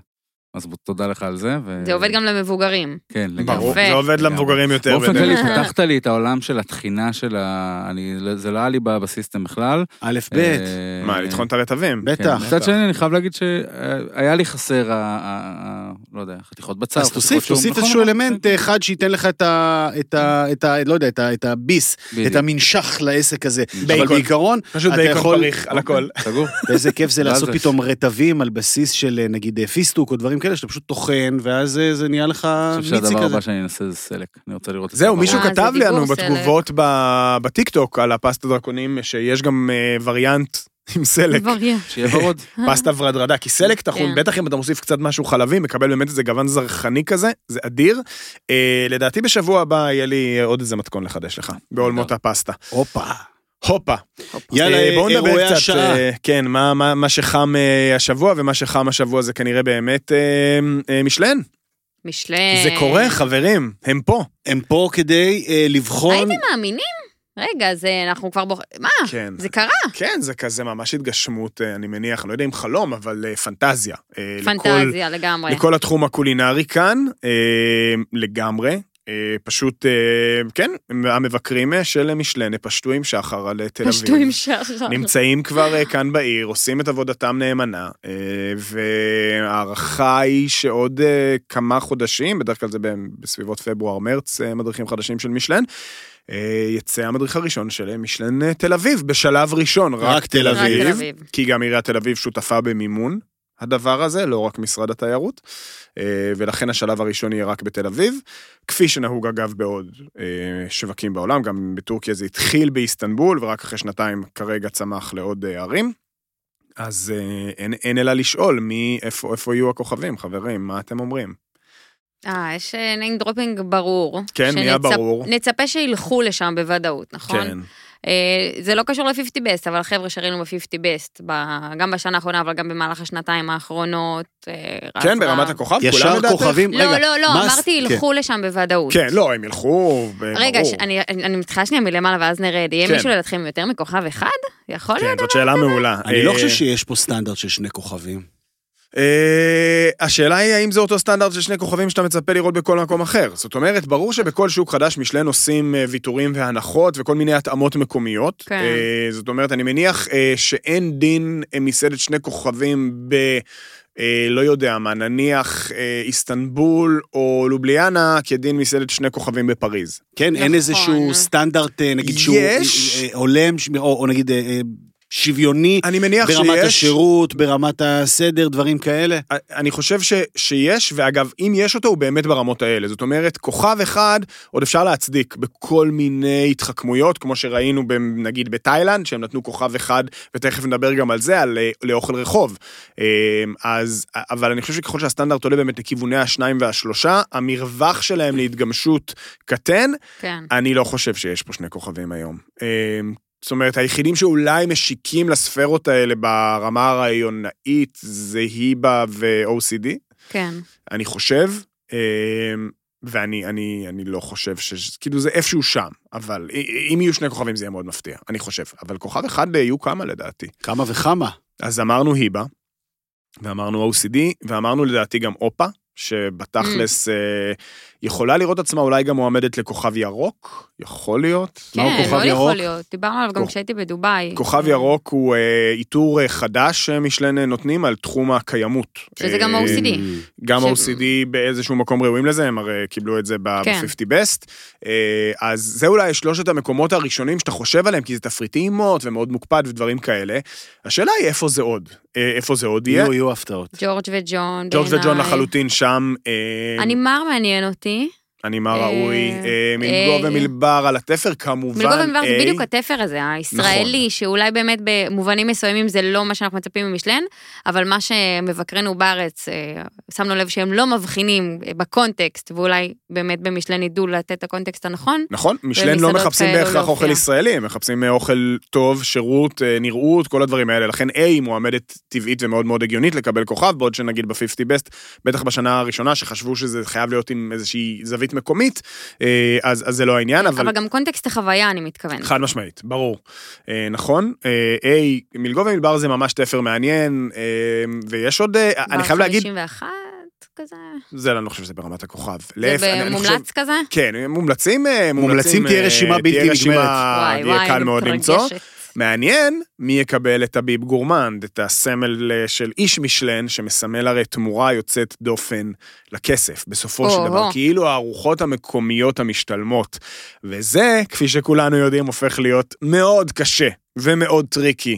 Speaker 5: אז תודה לך על זה. ו-
Speaker 3: זה עובד גם למבוגרים.
Speaker 5: כן, לגמרי.
Speaker 1: ברור. זה עובד למבוגרים יותר.
Speaker 5: באופן כללי,
Speaker 1: כלל.
Speaker 5: פתחת לי את העולם של התחינה של ה... אני, זה לא היה לי בסיסטם בכלל.
Speaker 2: א', ב',
Speaker 5: אה,
Speaker 1: מה, לטחון את הרטבים?
Speaker 2: בטח.
Speaker 5: כן. מצד שני, אני חייב להגיד שהיה לי חסר, לא יודע, חתיכות בצל.
Speaker 2: אז תוסיף, תוסיף איזשהו אלמנט. אחד שייתן לך את ה... את ה... לא יודע, את הביס. את המנשך לעסק הזה. אבל. בעיקרון,
Speaker 1: פשוט בייקון
Speaker 2: יכול-
Speaker 1: פריך על הכל.
Speaker 5: סגור.
Speaker 2: ואיזה כיף זה לעשות פתאום רטבים על בסיס של אה, נגיד אה, פיסטוק או דברים כאלה, שאתה פשוט טוחן, ואז אה, זה נהיה לך
Speaker 5: אני חושב
Speaker 2: מיצי
Speaker 5: שהדבר
Speaker 2: כזה.
Speaker 5: הבא שאני אנסה זה סלק. אני רוצה לראות את
Speaker 1: זהו,
Speaker 5: זה.
Speaker 1: מישהו
Speaker 3: אה, זה
Speaker 1: כתב לנו
Speaker 3: סלק.
Speaker 1: בתגובות ב- בטיקטוק על הפסטה דרקונים, שיש גם אה, וריאנט עם סלק.
Speaker 5: שיהיה ורוד.
Speaker 1: פסטה ורדרדה, כי סלק טחון,
Speaker 3: כן.
Speaker 1: בטח אם אתה מוסיף קצת משהו חלבי, מקבל באמת איזה גוון זרחני כזה, זה אדיר. אה, לדעתי בשבוע הבא יהיה לי עוד איזה מתכון לחדש לך, בעולמות הפסטה.
Speaker 2: הופה.
Speaker 1: הופה.
Speaker 2: יאללה,
Speaker 1: אה, בואו נדבר
Speaker 2: אירועי
Speaker 1: קצת,
Speaker 2: השעה.
Speaker 1: אה, כן, מה- מה מה שחם אה, השבוע, ומה שחם השבוע זה כנראה באמת משלן.
Speaker 3: משלן.
Speaker 1: זה קורה, חברים, הם פה.
Speaker 2: הם פה כדי אה, לבחון...
Speaker 3: הייתם מאמינים? רגע, זה, אנחנו כבר בוח... מה?
Speaker 1: כן.
Speaker 3: זה קרה.
Speaker 1: כן, זה כזה ממש התגשמות, אני מניח, אני לא יודע אם חלום, אבל פנטזיה. אה, לכל-
Speaker 3: פנטזיה לגמרי.
Speaker 1: לכל התחום הקולינרי כאן, אה, לגמרי. אה, פשוט, אה, כן, המבקרים אה, של משלן פשטו עם שחר על תל אביב.
Speaker 3: פשטו עם שחר.
Speaker 1: נמצאים כבר כאן בעיר, עושים את עבודתם נאמנה, וההערכה היא שעוד כמה חודשים, בדרך כלל זה בסביבות פברואר-מרץ, מדריכים חדשים של משלן, יצא המדריך הראשון של משלן תל אביב, בשלב ראשון, רק,
Speaker 2: רק תל
Speaker 1: תל
Speaker 3: רק תל
Speaker 1: אביב,
Speaker 3: אביב.
Speaker 1: כי גם עיריית תל אביב שותפה במימון הדבר הזה, לא רק משרד התיירות, אה, ולכן השלב הראשון יהיה רק בתל אביב, כפי שנהוג אגב בעוד אה, שווקים בעולם, גם בטורקיה זה התחיל באיסטנבול, ורק אחרי שנתיים כרגע צמח לעוד אה, ערים. אז אין, אין אלא לשאול מי, איפה, איפה יהיו הכוכבים, חברים, מה אתם אומרים?
Speaker 3: אה, יש name dropping ברור.
Speaker 1: כן, מי
Speaker 3: שנצפ-
Speaker 1: הברור?
Speaker 3: נצפה שילכו לשם בוודאות, נכון?
Speaker 1: כן.
Speaker 3: אה, זה לא קשור ל-50 בסט, אבל חבר'ה שראינו ב-50 בסט, גם בשנה האחרונה, אבל גם במהלך השנתיים האחרונות. אה,
Speaker 1: כן, ברמת הכוכב,
Speaker 2: ישר? כוכבים,
Speaker 3: לא,
Speaker 2: רגע,
Speaker 3: לא, לא,
Speaker 2: מה-
Speaker 3: אמרתי,
Speaker 2: כן.
Speaker 3: ילכו לשם בוודאות.
Speaker 1: כן, לא, הם ילכו, ברור.
Speaker 3: רגע, אני אני מתחילה שנייה מלמעלה ואז נרד. יהיה
Speaker 1: כן.
Speaker 3: מישהו לדעתכם יותר מכוכב אחד? יכול
Speaker 1: כן,
Speaker 3: להיות?
Speaker 1: זאת שאלה מעולה.
Speaker 2: אני לא
Speaker 1: אה,
Speaker 2: חושב שיש פה סטנדרט של שני כוכבים.
Speaker 1: אה, השאלה היא האם זה אותו סטנדרט של שני כוכבים שאתה מצפה לראות בכל מקום אחר. זאת אומרת, ברור שבכל שוק חדש משלן עושים אה, ויתורים והנחות וכל מיני התאמות מקומיות.
Speaker 3: כן.
Speaker 1: אה, זאת אומרת, אני מניח שאין דין מסעדת שני כוכבים ב... אה, לא יודע מה, נניח אה, איסטנבול או לובליאנה כדין מסעדת שני כוכבים בפריז.
Speaker 2: כן, אין
Speaker 3: נכון.
Speaker 2: איזשהו סטנדרט, אה, נגיד, שהוא
Speaker 1: יש.
Speaker 2: אה, אה, הולם, ש- או או נגיד אה, שוויוני,
Speaker 1: אני מניח
Speaker 2: ברמת
Speaker 1: שיש...
Speaker 2: השירות, ברמת הסדר, דברים כאלה.
Speaker 1: אני חושב ש, שיש, ואגב, אם יש אותו, הוא באמת ברמות האלה. זאת אומרת, כוכב אחד, עוד אפשר להצדיק בכל מיני התחכמויות, כמו שראינו, ב- נגיד בתאילנד, שהם נתנו כוכב אחד, ותכף נדבר גם על זה, על אה, לאוכל רחוב. אה, אז, אבל אני חושב שככל שהסטנדרט עולה באמת לכיווני השניים והשלושה, המרווח שלהם להתגמשות קטן,
Speaker 3: כן.
Speaker 1: אני לא חושב שיש פה שני כוכבים היום. זאת אומרת, היחידים שאולי משיקים לספרות האלה ברמה הרעיונאית זה היבה ו-OCD,
Speaker 3: כן.
Speaker 1: אני חושב, אה, ואני אני, אני לא חושב ש... כאילו זה איפשהו שם, אבל אם יהיו שני כוכבים זה יהיה מאוד מפתיע, אני חושב. אבל כוכב אחד אה, יהיו כמה לדעתי.
Speaker 2: כמה וכמה.
Speaker 1: אז אמרנו היבה, ואמרנו OCD, ואמרנו לדעתי גם אופה, שבתכלס אה, יכולה לראות עצמה אולי גם מועמדת לכוכב ירוק, יכול להיות.
Speaker 3: כן, מאוד
Speaker 2: ירוק?
Speaker 3: יכול להיות. דיברנו עליו גם
Speaker 1: כוכ-
Speaker 3: כשהייתי בדובאי.
Speaker 1: כוכב ירוק הוא אה, איתור אה, חדש שמשלן נותנים על תחום הקיימות.
Speaker 3: שזה גם
Speaker 1: אה,
Speaker 3: OCD.
Speaker 1: גם
Speaker 3: ש-
Speaker 1: OCD באיזשהו מקום ראויים לזה, הם הרי קיבלו את זה
Speaker 3: כן.
Speaker 1: ב-50 בסט. אז זה אולי שלושת המקומות הראשונים שאתה חושב עליהם, כי זה תפריטים ומאוד מוקפד ודברים כאלה. השאלה היא איפה זה עוד. אה, איפה זה עוד יהיה.
Speaker 2: יהיו, יהיו הפתעות.
Speaker 3: ג'ורג' וג'ון,
Speaker 1: ג'ורג' וג'ון
Speaker 3: בעיניי.
Speaker 1: לחלוטין שם. אה,
Speaker 3: הנימר מעניין אותי. me.
Speaker 1: הנימה
Speaker 3: אה,
Speaker 1: ראוי. אה, מלגו
Speaker 3: אה,
Speaker 1: ומלבר על התפר כמובן.
Speaker 3: מלגו ומדבר זה
Speaker 1: אה,
Speaker 3: בדיוק התפר הזה, הישראלי,
Speaker 1: נכון.
Speaker 3: שאולי באמת במובנים מסוימים זה לא מה שאנחנו מצפים ממשלן, אבל מה שמבקרינו בארץ, אה, שמנו לב שהם לא מבחינים אה, בקונטקסט, ואולי באמת במשלן ידעו לתת את הקונטקסט הנכון.
Speaker 1: נכון, משלן לא מחפשים בהכרח אוכל
Speaker 3: להופיע.
Speaker 1: ישראלי, הם מחפשים אה, אוכל טוב, שירות, אה, נראות, כל הדברים האלה. לכן A היא מועמדת טבעית ומאוד מאוד הגיונית לקבל כוכב, בעוד שנגיד ב-50 בסט, בטח בשנה הראשונה, שחשבו שזה חייב להיות עם איזושהי זווית מקומית, אה, אז, אז זה לא העניין, אבל...
Speaker 3: אבל גם קונטקסט החוויה, אני מתכוונת.
Speaker 1: חד משמעית, ברור. אה, נכון, אה, A, מלגו ומלבר זה ממש תפר מעניין, אה, ויש עוד, אה, אני חייב להגיד,
Speaker 3: 51 כזה?
Speaker 1: זה אני לא חושב שזה ברמת הכוכב.
Speaker 3: זה
Speaker 1: להפך, אני- אני חושב-
Speaker 3: במומלץ כזה?
Speaker 1: כן, מומלצים, אה,
Speaker 2: מומלצים תהיה
Speaker 1: אה,
Speaker 2: רשימה בלתי
Speaker 1: תהיה רשימה,
Speaker 3: וואי
Speaker 1: יהיה
Speaker 3: וואי,
Speaker 1: קל
Speaker 3: אני
Speaker 1: מאוד למצוא.
Speaker 3: מתרגשת.
Speaker 1: מעניין מי יקבל את הביב גורמנד, את הסמל אה, של איש משלן, שמסמל הרי תמורה יוצאת דופן לכסף, בסופו של דבר,
Speaker 3: או.
Speaker 1: כאילו הארוחות המקומיות המשתלמות. וזה, כפי שכולנו יודעים, הופך להיות מאוד קשה. ומאוד tricky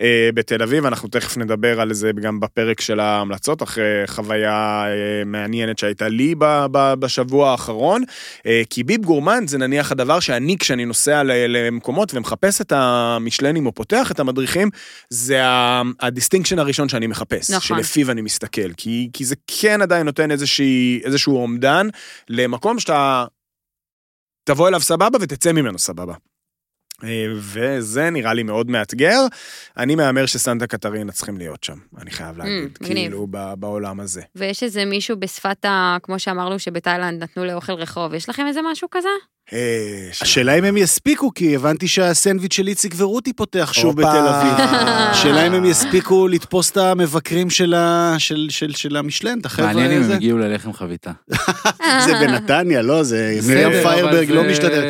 Speaker 1: אה, בתל אביב, אנחנו תכף נדבר על זה גם בפרק של ההמלצות, אחרי חוויה אה, מעניינת שהייתה לי ב, ב, בשבוע האחרון, אה, כי ביב גורמנד זה נניח הדבר שאני, כשאני נוסע ל- למקומות ומחפש את המישלנים או פותח את המדריכים, זה ה distinction הראשון שאני מחפש,
Speaker 3: נכון.
Speaker 1: שלפיו אני מסתכל, כי, כי זה כן עדיין נותן איזושהי, איזשהו אומדן למקום שאתה תבוא אליו סבבה ותצא ממנו סבבה. וזה נראה לי מאוד מאתגר. אני מהמר שסנטה קטרינה צריכים להיות שם, אני חייב להגיד,
Speaker 3: מגניב.
Speaker 1: כאילו ב- בעולם הזה.
Speaker 3: ויש איזה מישהו בשפת ה... כמו שאמרנו שבתאילנד נתנו לאוכל רחוב, יש לכם איזה משהו כזה?
Speaker 1: אה,
Speaker 2: השאלה אם הם יספיקו, כי הבנתי שהסנדוויץ' של איציק ורותי פותח שוב. בתל אביב. השאלה אם הם יספיקו לתפוס את המבקרים של ה- של- של- של המשלן, את החבר'ה
Speaker 5: מעניין אם הם
Speaker 2: הזה.
Speaker 5: הגיעו ללחם חביתה.
Speaker 2: זה בנתניה, לא, זה מרים
Speaker 5: בסדר,
Speaker 2: פיירברג לא
Speaker 5: זה-
Speaker 2: משתתף.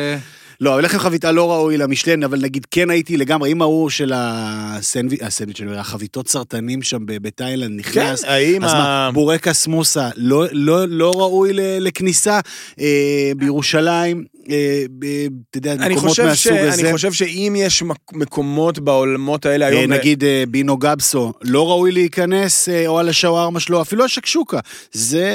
Speaker 2: לא, אבל לחם חביתה לא ראוי למשלן, אבל נגיד כן הייתי לגמרי, אם ההוא של הסנדוויץ', הסנדוויץ', החביתות סרטנים שם בתאילנד
Speaker 1: כן,
Speaker 2: נכנס.
Speaker 1: האם
Speaker 2: אז
Speaker 1: ה...
Speaker 2: מה, בורקס מוסה, לא, לא, לא ראוי לכניסה אה, בירושלים, אתה יודע, מקומות
Speaker 1: חושב, ש...
Speaker 2: מהסוג הזה.
Speaker 1: אני חושב שאם יש מק- מקומות בעולמות האלה היום...
Speaker 2: אה, נגיד אה, בינו גבסו, לא ראוי להיכנס, אה, או על השווארמה שלו, אפילו השקשוקה. זה,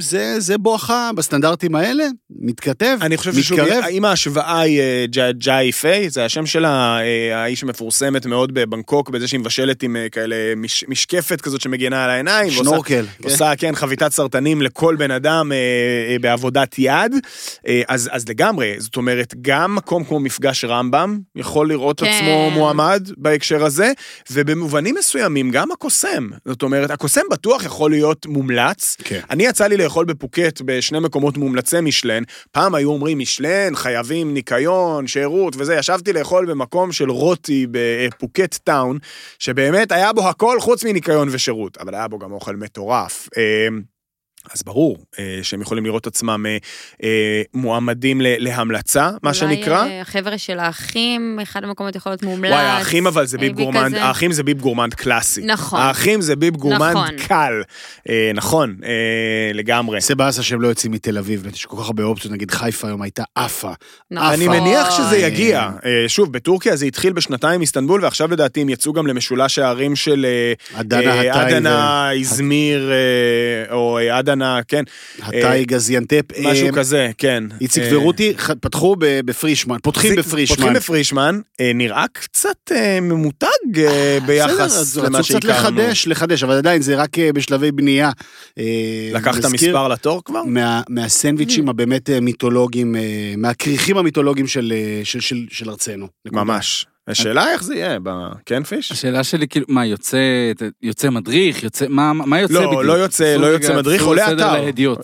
Speaker 2: זה, זה בואכה בסטנדרטים האלה, מתכתב,
Speaker 1: אני חושב
Speaker 2: מתקרב.
Speaker 1: אם ההשוואה היא אה, ג'אי פיי, זה השם שלה, אה, האיש המפורסמת מאוד בבנקוק, בזה שהיא מבשלת עם אה, כאלה מש- משקפת כזאת שמגינה על העיניים. ועושה-
Speaker 2: שנורקל. כן.
Speaker 1: עושה, כן, חביתת סרטנים לכל בן אדם אה, אה, בעבודת יד. אה, אז, אז לגמרי לגמרי, זאת אומרת, גם מקום כמו מפגש רמב"ם יכול לראות
Speaker 3: כן.
Speaker 1: עצמו מועמד בהקשר הזה, ובמובנים מסוימים גם הקוסם. זאת אומרת, הקוסם בטוח יכול להיות מומלץ.
Speaker 2: כן.
Speaker 1: אני יצא לי לאכול בפוקט בשני מקומות מומלצי משלן, פעם היו אומרים משלן, חייבים ניקיון, שירות וזה, ישבתי לאכול במקום של רוטי בפוקט טאון, שבאמת היה בו הכל חוץ מניקיון ושירות, אבל היה בו גם אוכל מטורף. אז ברור אה, שהם יכולים לראות עצמם אה, אה, מועמדים ל- להמלצה, מה שנקרא.
Speaker 3: אולי החבר'ה של האחים, אחד המקומות יכול להיות מומלץ.
Speaker 1: וואי, האחים אבל זה ביב גורמנד,
Speaker 3: כזה.
Speaker 1: האחים זה ביב גורמנד קלאסי.
Speaker 3: נכון.
Speaker 1: האחים זה ביב גורמנד
Speaker 3: נכון.
Speaker 1: קל. אה, נכון, אה, לגמרי.
Speaker 2: זה באסה שהם לא יוצאים מתל אביב, באמת, יש כל כך הרבה אופציות, נגיד חיפה היום הייתה עפה.
Speaker 3: נכון.
Speaker 1: אני מניח שזה יגיע. אה, שוב, בטורקיה זה התחיל בשנתיים איסטנבול, ועכשיו לדעתי הם יצאו גם למשולש הערים של אה,
Speaker 2: אדנה,
Speaker 1: אה,
Speaker 2: התאי
Speaker 1: אדנה, איזמיר, אה, או אה, אדנה, כן,
Speaker 2: התאי גזיאנטפ.
Speaker 1: משהו
Speaker 2: אה,
Speaker 1: כזה, כן.
Speaker 2: איציק
Speaker 1: אה,
Speaker 2: ורותי פתחו ב- בפרישמן, פותחים בפרישמן.
Speaker 1: פותחים בפרישמן, אה, נראה קצת אה, ממותג אה, ביחס
Speaker 2: בסדר,
Speaker 1: למה
Speaker 2: רצו קצת
Speaker 1: שהכרנו.
Speaker 2: לחדש, לחדש, אבל עדיין זה רק אה, בשלבי בנייה. אה,
Speaker 1: לקחת מספר לתור כבר?
Speaker 2: מה, מהסנדוויצ'ים הבאמת אה, מיתולוגיים, אה, מהכריכים המיתולוגיים של, אה, של, של, של ארצנו.
Speaker 1: ממש. השאלה איך זה יהיה, ב- כן?
Speaker 5: השאלה שלי כאילו, מה, יוצא, יוצא מדריך, יוצא, מה, מה יוצא בדיוק?
Speaker 1: לא, לא יוצא, לא יוצא מדריך, עולה אתר.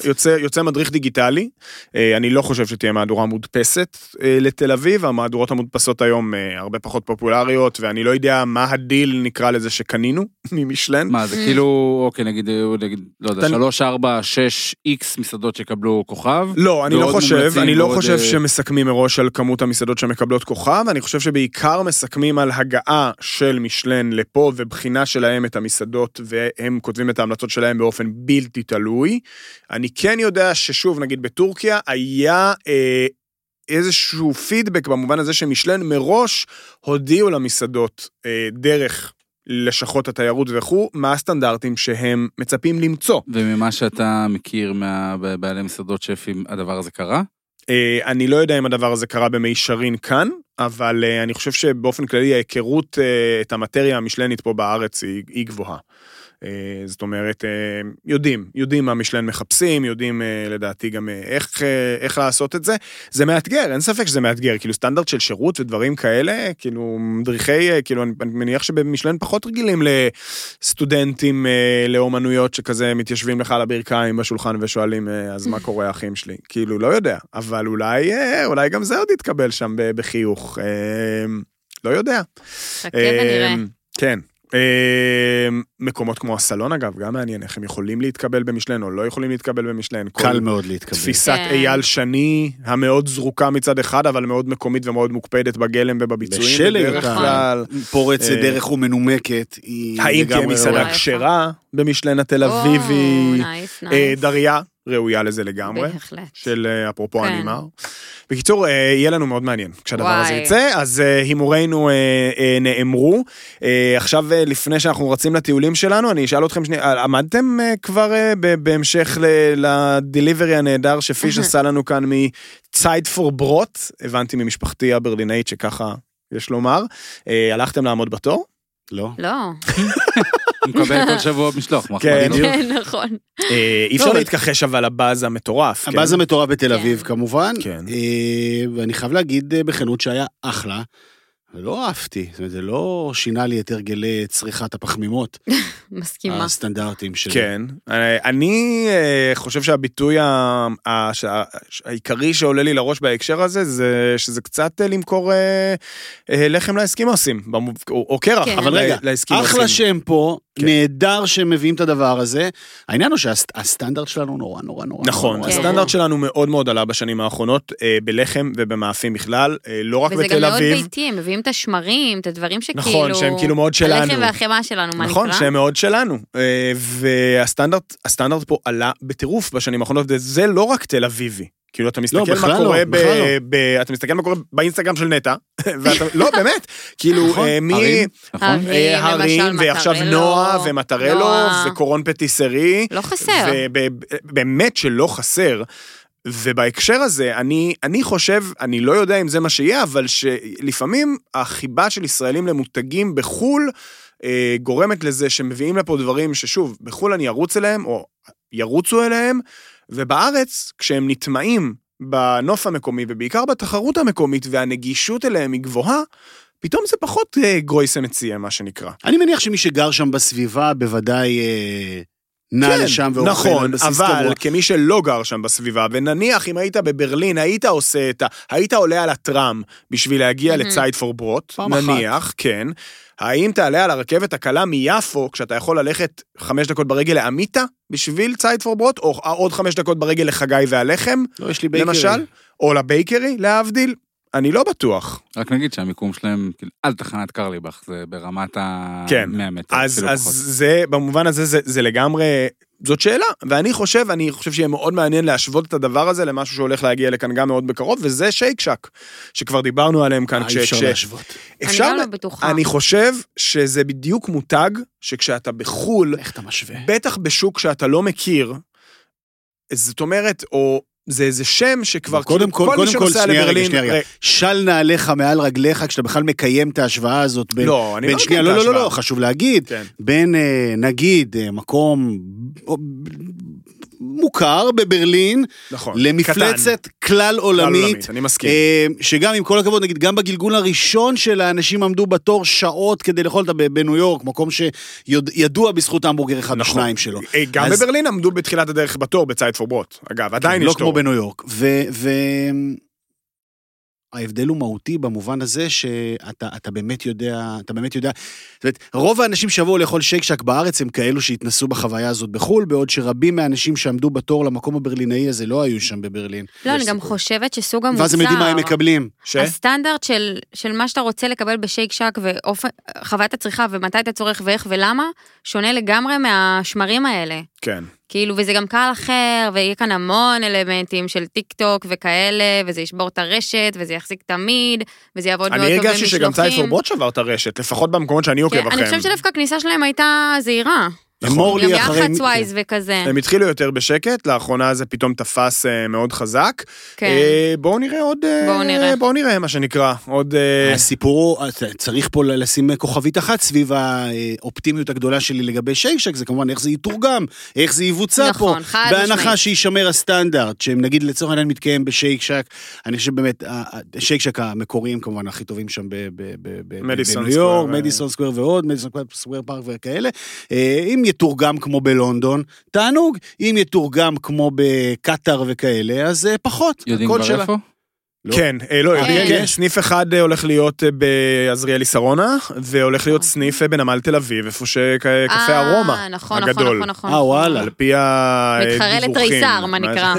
Speaker 1: יוצא, יוצא מדריך דיגיטלי. אה, אני לא חושב שתהיה מהדורה מודפסת אה, לתל אביב, המהדורות המודפסות היום אה, הרבה פחות פופולריות, ואני לא יודע מה הדיל, נקרא לזה, שקנינו ממשלן.
Speaker 5: מה, זה כאילו, אוקיי, נגיד, נגיד, לא יודע,
Speaker 1: תן-
Speaker 5: שלוש, ארבע, שש איקס מסעדות שיקבלו כוכב.
Speaker 1: לא, אני לא חושב, אני לא חושב שמסכמים מראש על כמות המסעדות שמקבלות כוכב, אני חושב שבעיקר מסכמים על הגעה של משלן לפה ובחינה שלהם את המסעדות, והם כותבים את ההמלצות שלהם באופן בלתי תלוי. אני כן יודע ששוב, נגיד בטורקיה, היה... אה, איזשהו פידבק במובן הזה שמשלן מראש הודיעו למסעדות אה, דרך לשכות התיירות וכו', מה הסטנדרטים שהם מצפים למצוא.
Speaker 5: וממה שאתה מכיר מהבעלי מסעדות שפים, הדבר הזה קרה?
Speaker 1: אה, אני לא יודע אם הדבר הזה קרה במישרין כאן, אבל אה, אני חושב שבאופן כללי ההיכרות אה, את המטריה המשלנית פה בארץ היא, היא גבוהה. אה, זאת אומרת, אה, יודעים, יודעים מה משלן מחפשים, יודעים אה, לדעתי גם איך, איך לעשות את זה. זה מאתגר, אין ספק שזה מאתגר, כאילו סטנדרט של שירות ודברים כאלה, כאילו מדריכי, כאילו אני, מניח שבמשלן פחות רגילים לסטודנטים לאומנויות שכזה מתיישבים לך על הברכיים בשולחן ושואלים, אז מה קורה אחים שלי? כאילו, לא יודע, אבל אולי, אולי גם זה עוד יתקבל שם בחיוך, לא יודע.
Speaker 3: חכה ונראה.
Speaker 1: אה, כן. מקומות כמו הסלון אגב, גם מעניין איך הם יכולים להתקבל במשלן או לא יכולים להתקבל במשלן.
Speaker 2: קל מאוד להתקבל.
Speaker 1: תפיסת
Speaker 3: כן.
Speaker 1: אייל שני, המאוד זרוקה מצד אחד, אבל מאוד מקומית ומאוד מוקפדת בגלם ובביצועים.
Speaker 2: בשל
Speaker 1: בדרך
Speaker 2: היותה. פורצת
Speaker 1: אה,
Speaker 2: דרך ומנומקת, היא
Speaker 1: האם תהיה מסעדה. כשרה במשלן התל אביבי? אה. דריה ראויה לזה לגמרי.
Speaker 3: בהחלט.
Speaker 1: של אה, אפרופו
Speaker 3: כן.
Speaker 1: הנימר. בקיצור, יהיה לנו מאוד מעניין כשהדבר
Speaker 3: וואי.
Speaker 1: הזה יצא, אז הימורינו נאמרו. עכשיו, לפני שאנחנו רצים לטיולים שלנו, אני אשאל אתכם שנייה, אה, עמדתם אה, כבר אה, בהמשך ל- לדליברי הנהדר שפיש עשה לנו כאן מצייד פור ברוט, הבנתי ממשפחתי הברלינאית שככה יש לומר, הלכתם לעמוד בתור?
Speaker 2: לא.
Speaker 3: לא.
Speaker 5: הוא מקבל כל שבוע משלוח, מה
Speaker 1: כן.
Speaker 3: כן, נכון.
Speaker 1: אי אפשר
Speaker 2: לא,
Speaker 1: להתכחש אבל לבאז המטורף. כן?
Speaker 2: הבאז המטורף בתל
Speaker 3: כן.
Speaker 2: אביב כמובן,
Speaker 1: כן.
Speaker 2: ואני חייב להגיד בכנות שהיה אחלה, ולא אהבתי, זאת אומרת, זה לא שינה לי את הרגלי צריכת הפחמימות,
Speaker 3: מסכימה.
Speaker 2: הסטנדרטים שלי.
Speaker 1: כן, אה, אני אה, חושב שהביטוי ה- ה- שה- העיקרי שעולה לי לראש בהקשר הזה, זה שזה קצת אה, למכור אה, אה, לחם לאסקימוסים, במוב- או או קרח,
Speaker 3: כן.
Speaker 2: אבל רגע. אחלה שהם פה,
Speaker 1: כן.
Speaker 2: נהדר שהם מביאים את הדבר הזה. העניין הוא שהסטנדרט שלנו נורא נורא נורא.
Speaker 1: נכון,
Speaker 2: נורא,
Speaker 3: כן.
Speaker 2: נורא.
Speaker 1: הסטנדרט שלנו מאוד מאוד עלה בשנים האחרונות, אה, בלחם ובמאפים בכלל, אה, לא רק
Speaker 3: וזה גם
Speaker 1: בתל
Speaker 3: מאוד
Speaker 1: אביב.
Speaker 3: ביתי, הם מביאים את השמרים, את הדברים שכאילו...
Speaker 1: נכון, שהם כאילו מאוד שלנו.
Speaker 3: הלחם והחמאה שלנו, מה
Speaker 1: נכון,
Speaker 3: נקרא?
Speaker 1: שהם מאוד שלנו. אה, והסטנדרט הסטנדרט פה עלה בטירוף בשנים האחרונות, וזה לא רק תל אביבי. כאילו, אתה מסתכל מה
Speaker 2: בכלל
Speaker 1: קורה
Speaker 2: לא,
Speaker 1: ב...
Speaker 2: לא.
Speaker 1: ב- אתה מסתכל מה קורה באינסטגרם של נטע, ואתה... לא, באמת. כאילו,
Speaker 2: נכון,
Speaker 1: אה, מי...
Speaker 5: הרים, נכון?
Speaker 3: הרים,
Speaker 1: אה,
Speaker 3: למשל,
Speaker 1: ועכשיו נועה ומטרלו. וקורון פטיסרי.
Speaker 3: לא חסר.
Speaker 1: ובאמת שלא חסר. ובהקשר הזה, אני, אני חושב, אני לא יודע אם זה מה שיהיה, אבל שלפעמים החיבה של ישראלים למותגים בחו"ל אה, גורמת לזה שמביאים לפה דברים ששוב, בחו"ל אני ארוץ אליהם, או ירוצו אליהם, ובארץ, כשהם נטמעים בנוף המקומי, ובעיקר בתחרות המקומית, והנגישות אליהם היא גבוהה, פתאום זה פחות אה, גרויסה מציע, מה שנקרא.
Speaker 2: אני מניח שמי שגר שם בסביבה בוודאי אה, נע לשם ואוכל
Speaker 1: נכון,
Speaker 2: על בסיס
Speaker 1: אבל
Speaker 2: קבוע.
Speaker 1: כמי שלא גר שם בסביבה, ונניח אם היית בברלין, היית עושה את ה... היית עולה על הטראם בשביל להגיע
Speaker 3: מהמם.
Speaker 1: לצייד פור ברוט,
Speaker 2: פעם אחת.
Speaker 1: נניח, כן. האם תעלה על הרכבת הקלה מיפו, כשאתה יכול ללכת חמש דקות ברגל לאמיתה בשביל צייד פור ברוט, או עוד חמש דקות ברגל לחגי והלחם,
Speaker 2: לא, יש לי בייקרי.
Speaker 1: למשל, או לבייקרי, להבדיל? אני לא בטוח.
Speaker 5: רק נגיד שהמיקום שלהם, כאילו, על תחנת קרליבך, זה ברמת ה...
Speaker 1: כן.
Speaker 5: 100 מטר.
Speaker 1: אז,
Speaker 5: אפילו
Speaker 1: אז
Speaker 5: פחות.
Speaker 1: זה, במובן הזה, זה, זה לגמרי, זאת שאלה, ואני חושב, אני חושב שיהיה מאוד מעניין להשוות את הדבר הזה למשהו שהולך להגיע לכאן גם מאוד בקרוב, וזה שייק שק, שכבר דיברנו עליהם כאן.
Speaker 2: אה, אי אפשר להשוות.
Speaker 3: אני
Speaker 1: אפשר ל-
Speaker 3: לא בטוחה.
Speaker 1: אני חושב שזה בדיוק מותג, שכשאתה בחו"ל,
Speaker 2: איך אתה משווה?
Speaker 1: בטח בשוק שאתה לא מכיר, זאת אומרת, או זה איזה שם שכבר,
Speaker 2: קודם כל, קודם כל,
Speaker 1: שנוסע
Speaker 2: שנייה רגע,
Speaker 1: לברלין,
Speaker 2: שנייה רגע. של נעליך מעל רגליך כשאתה בכלל מקיים את ההשוואה הזאת בין...
Speaker 1: לא, אני
Speaker 2: בין
Speaker 1: לא
Speaker 2: שנייה, לא, לא, לא, לא. חשוב להגיד,
Speaker 1: כן.
Speaker 2: בין אה, נגיד אה, מקום מוכר בברלין
Speaker 1: נכון.
Speaker 2: למפלצת
Speaker 1: קטן.
Speaker 2: כלל עולמית.
Speaker 1: עולמית, אני מסכים.
Speaker 2: אה, שגם עם כל הכבוד, נגיד, גם בגלגול הראשון של האנשים עמדו בתור שעות כדי לאכול אותה בניו יורק, מקום שידוע בזכות המבורגר אחד או
Speaker 1: נכון.
Speaker 2: שניים שלו.
Speaker 1: אה, גם
Speaker 2: אז-
Speaker 1: בברלין עמדו בתחילת הדרך בתור בצייד פור ברוט. אגב, עדיין
Speaker 2: לא
Speaker 1: יש
Speaker 2: כמו
Speaker 1: תור.
Speaker 2: בניו יורק. ו... ו... ההבדל הוא מהותי במובן הזה שאתה אתה באמת יודע, אתה באמת יודע, זאת אומרת, רוב האנשים שיבואו לאכול שייק שק בארץ הם כאלו שהתנסו בחוויה הזאת בחו"ל, בעוד שרבים מהאנשים שעמדו בתור למקום הברלינאי הזה לא היו שם בברלין.
Speaker 3: לא, אני גם. חושבת שסוג המוצר...
Speaker 2: ואז הם יודעים מה הם מקבלים.
Speaker 1: ש?
Speaker 3: הסטנדרט של, של מה שאתה רוצה לקבל בשייק שק וחוויית הצריכה ומתי אתה צורך ואיך ולמה, שונה לגמרי מהשמרים האלה.
Speaker 1: כן.
Speaker 3: כאילו, וזה גם קהל אחר, ויהיה כאן המון אלמנטים של טיק טוק וכאלה, וזה ישבור את הרשת, וזה יחזיק תמיד, וזה יעבוד מאוד
Speaker 1: אני
Speaker 3: טוב
Speaker 1: הרגשתי שגם צייד פור
Speaker 3: במשלוחים.
Speaker 1: ברוט שבר את הרשת, לפחות במקומות שאני עוקב
Speaker 3: כן, אני
Speaker 1: אחריהם.
Speaker 3: חושבת שדווקא הכניסה שלהם הייתה זהירה.
Speaker 2: אמור
Speaker 3: גם
Speaker 2: לי אחרי...
Speaker 3: יח"צ ווייז וכזה.
Speaker 1: הם התחילו יותר בשקט, לאחרונה זה פתאום תפס אה, מאוד חזק.
Speaker 3: כן.
Speaker 1: אה, בואו נראה עוד... אה,
Speaker 3: בואו נראה.
Speaker 1: בואו נראה, מה שנקרא. עוד... אה,
Speaker 2: הסיפור הוא, צריך פה לשים כוכבית אחת סביב האופטימיות הגדולה שלי לגבי שייק שק, זה כמובן איך זה יתורגם, איך זה יבוצע פה.
Speaker 3: נכון, חד
Speaker 2: בהנחה
Speaker 3: משמעית.
Speaker 2: שישמר הסטנדרט, שהם נגיד לצורך העניין מתקיים בשייק שק, אני חושב באמת, ה- ה- שייק שק המקוריים כמובן הכי טובים שם בניו יורק, מדיסון סקוואר ועוד, מדיסון סקוואר פארק וכאלה. אם יתורגם כמו בלונדון, תענוג, אם יתורגם כמו בקטאר וכאלה, אז אה, פחות.
Speaker 5: יודעים כבר
Speaker 2: שלה.
Speaker 5: איפה?
Speaker 2: לא.
Speaker 1: כן, אה, לא,
Speaker 3: כן.
Speaker 1: כן. סניף אחד אה, הולך להיות אה, בעזריאלי שרונה, והולך להיות סניף אה, בנמל תל אביב, איפה שקפה
Speaker 3: אה,
Speaker 1: ארומה,
Speaker 3: נכון,
Speaker 1: הגדול.
Speaker 3: נכון, נכון.
Speaker 2: אה,
Speaker 3: נכון.
Speaker 2: וואלה.
Speaker 1: על פי הדיווחים.
Speaker 3: מתחרה לתריסר, מה נקרא.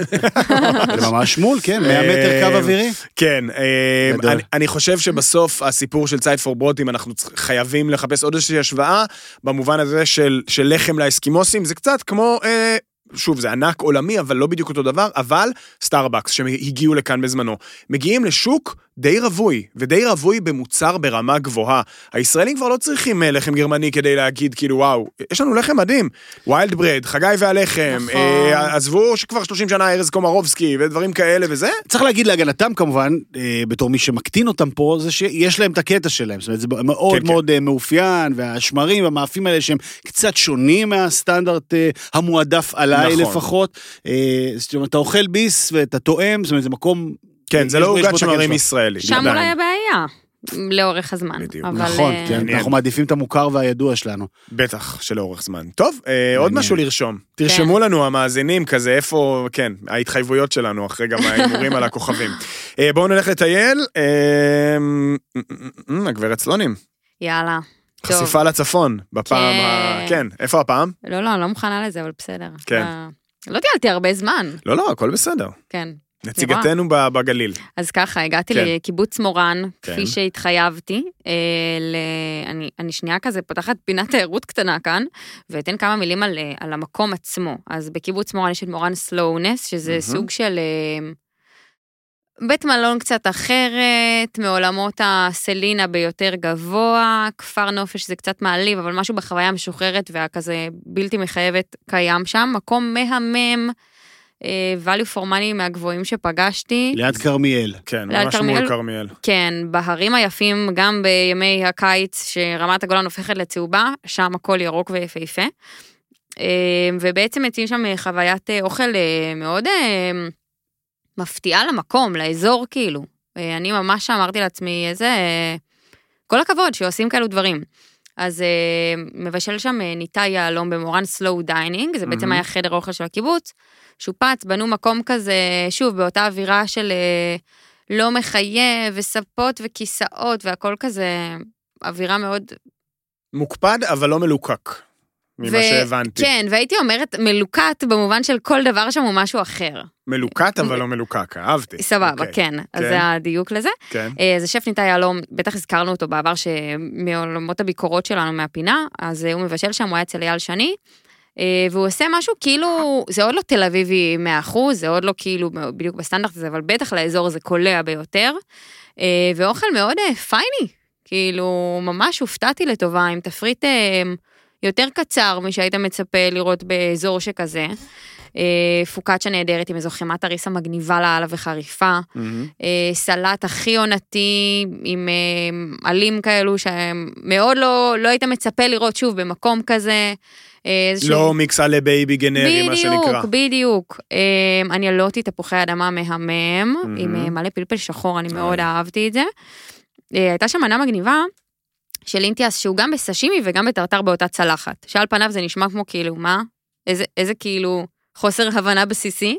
Speaker 2: זה ממש מול, כן, 100 מטר קו אווירי.
Speaker 1: כן, אה. אני, אני חושב שבסוף הסיפור של צייד פור ברוטים, אנחנו חייבים לחפש עוד איזושהי השוואה, במובן הזה של, של לחם לאסקימוסים, זה קצת כמו... שוב, זה ענק עולמי, אבל לא בדיוק אותו דבר, אבל סטארבקס שהגיעו לכאן בזמנו, מגיעים לשוק די רווי, ודי רווי במוצר ברמה גבוהה. הישראלים כבר לא צריכים אה, לחם גרמני כדי להגיד, כאילו, וואו, יש לנו לחם מדהים. Wild Bread, חגי והלחם,
Speaker 3: נכון.
Speaker 1: אה, עזבו שכבר 30 שנה ארז קומרובסקי ודברים כאלה וזה,
Speaker 2: צריך להגיד להגנתם כמובן, אה, בתור מי שמקטין אותם פה, זה שיש להם את הקטע שלהם. זאת אומרת, זה מאוד
Speaker 1: כן,
Speaker 2: מאוד אה, מאופיין, והשמרים והמאפים האלה שהם קצת שונים מהסטנדרט אה, המועדף עליי
Speaker 1: נכון.
Speaker 2: לפחות. אה, זאת אומרת, אתה אוכל ביס ואתה תואם, זאת אומרת, זה מקום...
Speaker 1: כן, זה לא עוגת שמרים. ישראלי.
Speaker 3: שם. אולי הבעיה, לאורך הזמן.
Speaker 1: בדיוק.
Speaker 3: אבל,
Speaker 2: נכון,
Speaker 3: אה,
Speaker 2: כן. אנחנו מעדיפים את המוכר והידוע שלנו.
Speaker 1: בטח, שלאורך זמן. טוב, אה, עוד משהו לרשום.
Speaker 3: כן.
Speaker 1: תרשמו לנו המאזינים כזה, איפה, כן, ההתחייבויות שלנו אחרי גם ההימורים על הכוכבים. אה, בואו נלך לטייל. אה, הגברת סלונים,
Speaker 3: יאללה. טוב.
Speaker 1: חשיפה לצפון, בפעם ה...
Speaker 3: כן.
Speaker 1: כן, איפה הפעם?
Speaker 3: לא, לא, אני לא מוכנה לזה, אבל בסדר.
Speaker 1: כן.
Speaker 3: לא טיילתי הרבה זמן,
Speaker 1: לא, לא, הכל בסדר.
Speaker 3: כן.
Speaker 1: נציגתנו ב- בגליל.
Speaker 3: אז ככה, הגעתי
Speaker 1: כן.
Speaker 3: לקיבוץ מורן,
Speaker 1: כן.
Speaker 3: כפי שהתחייבתי. אה, ל... אני, אני שנייה כזה פותחת פינת תיירות קטנה כאן, ואתן כמה מילים על, אה, על המקום עצמו. אז בקיבוץ מורן יש את מורן סלונס, שזה
Speaker 1: מהמם.
Speaker 3: סוג של אה, בית מלון קצת אחרת, מעולמות הסלינה ביותר גבוה, כפר נופש זה קצת מעליב, אבל משהו בחוויה המשוחררת והכזה בלתי מחייבת קיים שם. מקום מהמם. אה, value for money מהגבוהים שפגשתי.
Speaker 2: ליד כרמיאל.
Speaker 1: כן,
Speaker 3: ליד
Speaker 1: ממש
Speaker 3: כרמיאל.
Speaker 1: מול כרמיאל.
Speaker 3: כן, בהרים היפים, גם בימי הקיץ, שרמת הגולן הופכת לצהובה, שם הכל ירוק ויפהפה. אה, ובעצם מציעים שם חוויית אה, אוכל מאוד מפתיעה למקום, לאזור כאילו. אני ממש אמרתי לעצמי, איזה... כל הכבוד שעושים כאלו דברים. אז אה, מבשל שם אה, ניתאי יהלום במורן slow dining, זה בעצם
Speaker 1: מהמם.
Speaker 3: היה חדר אוכל של הקיבוץ. שופץ, בנו מקום כזה, שוב, באותה אווירה של אה, לא מחייב, וספות וכיסאות והכל כזה, אווירה מאוד
Speaker 1: מוקפד, אבל לא מלוקק, ממה
Speaker 3: ו-
Speaker 1: שהבנתי.
Speaker 3: כן, והייתי אומרת מלוקט במובן של כל דבר שם הוא משהו אחר.
Speaker 1: מלוקט, אבל לא מלוקק, אהבתי.
Speaker 3: סבבה,
Speaker 1: אוקיי.
Speaker 3: כן, אז
Speaker 1: כן.
Speaker 3: זה הדיוק לזה.
Speaker 1: כן.
Speaker 3: אה, אז השף ניתאי יהלום, בטח הזכרנו אותו בעבר, שמעולמות הביקורות שלנו מהפינה, אז אה, הוא מבשל שם, הוא היה אצל אייל שני, אה, והוא עושה משהו כאילו, זה עוד לא תל אביבי 100%, זה עוד לא כאילו בדיוק בסטנדרט הזה, אבל בטח לאזור זה קולע ביותר, אה, ואוכל מאוד אה, פייני, כאילו, ממש הופתעתי לטובה, עם תפריט אה, יותר קצר משהיית מצפה לראות באזור שכזה. אה, פוקאצ'ה נהדרת עם איזו חמאת אריסה מגניבה לאללה וחריפה. אה, סלט הכי עונתי עם אה, עלים כאלו שמאוד לא, לא היית מצפה לראות שוב במקום כזה. איזשהו-
Speaker 1: לא מיקס עלי בייבי גנרי, מה שנקרא.
Speaker 3: בדיוק, בדיוק. סלט תפוחי אדמה מהמם. עם מלא פלפל שחור, אני מאוד אהבתי את זה. הייתה שם מנה מגניבה של אינטיאס שהוא גם בסשימי וגם בטרטר באותה צלחת. שעל פניו זה נשמע כמו כאילו, מה? איזה, איזה כאילו חוסר הבנה בסיסי.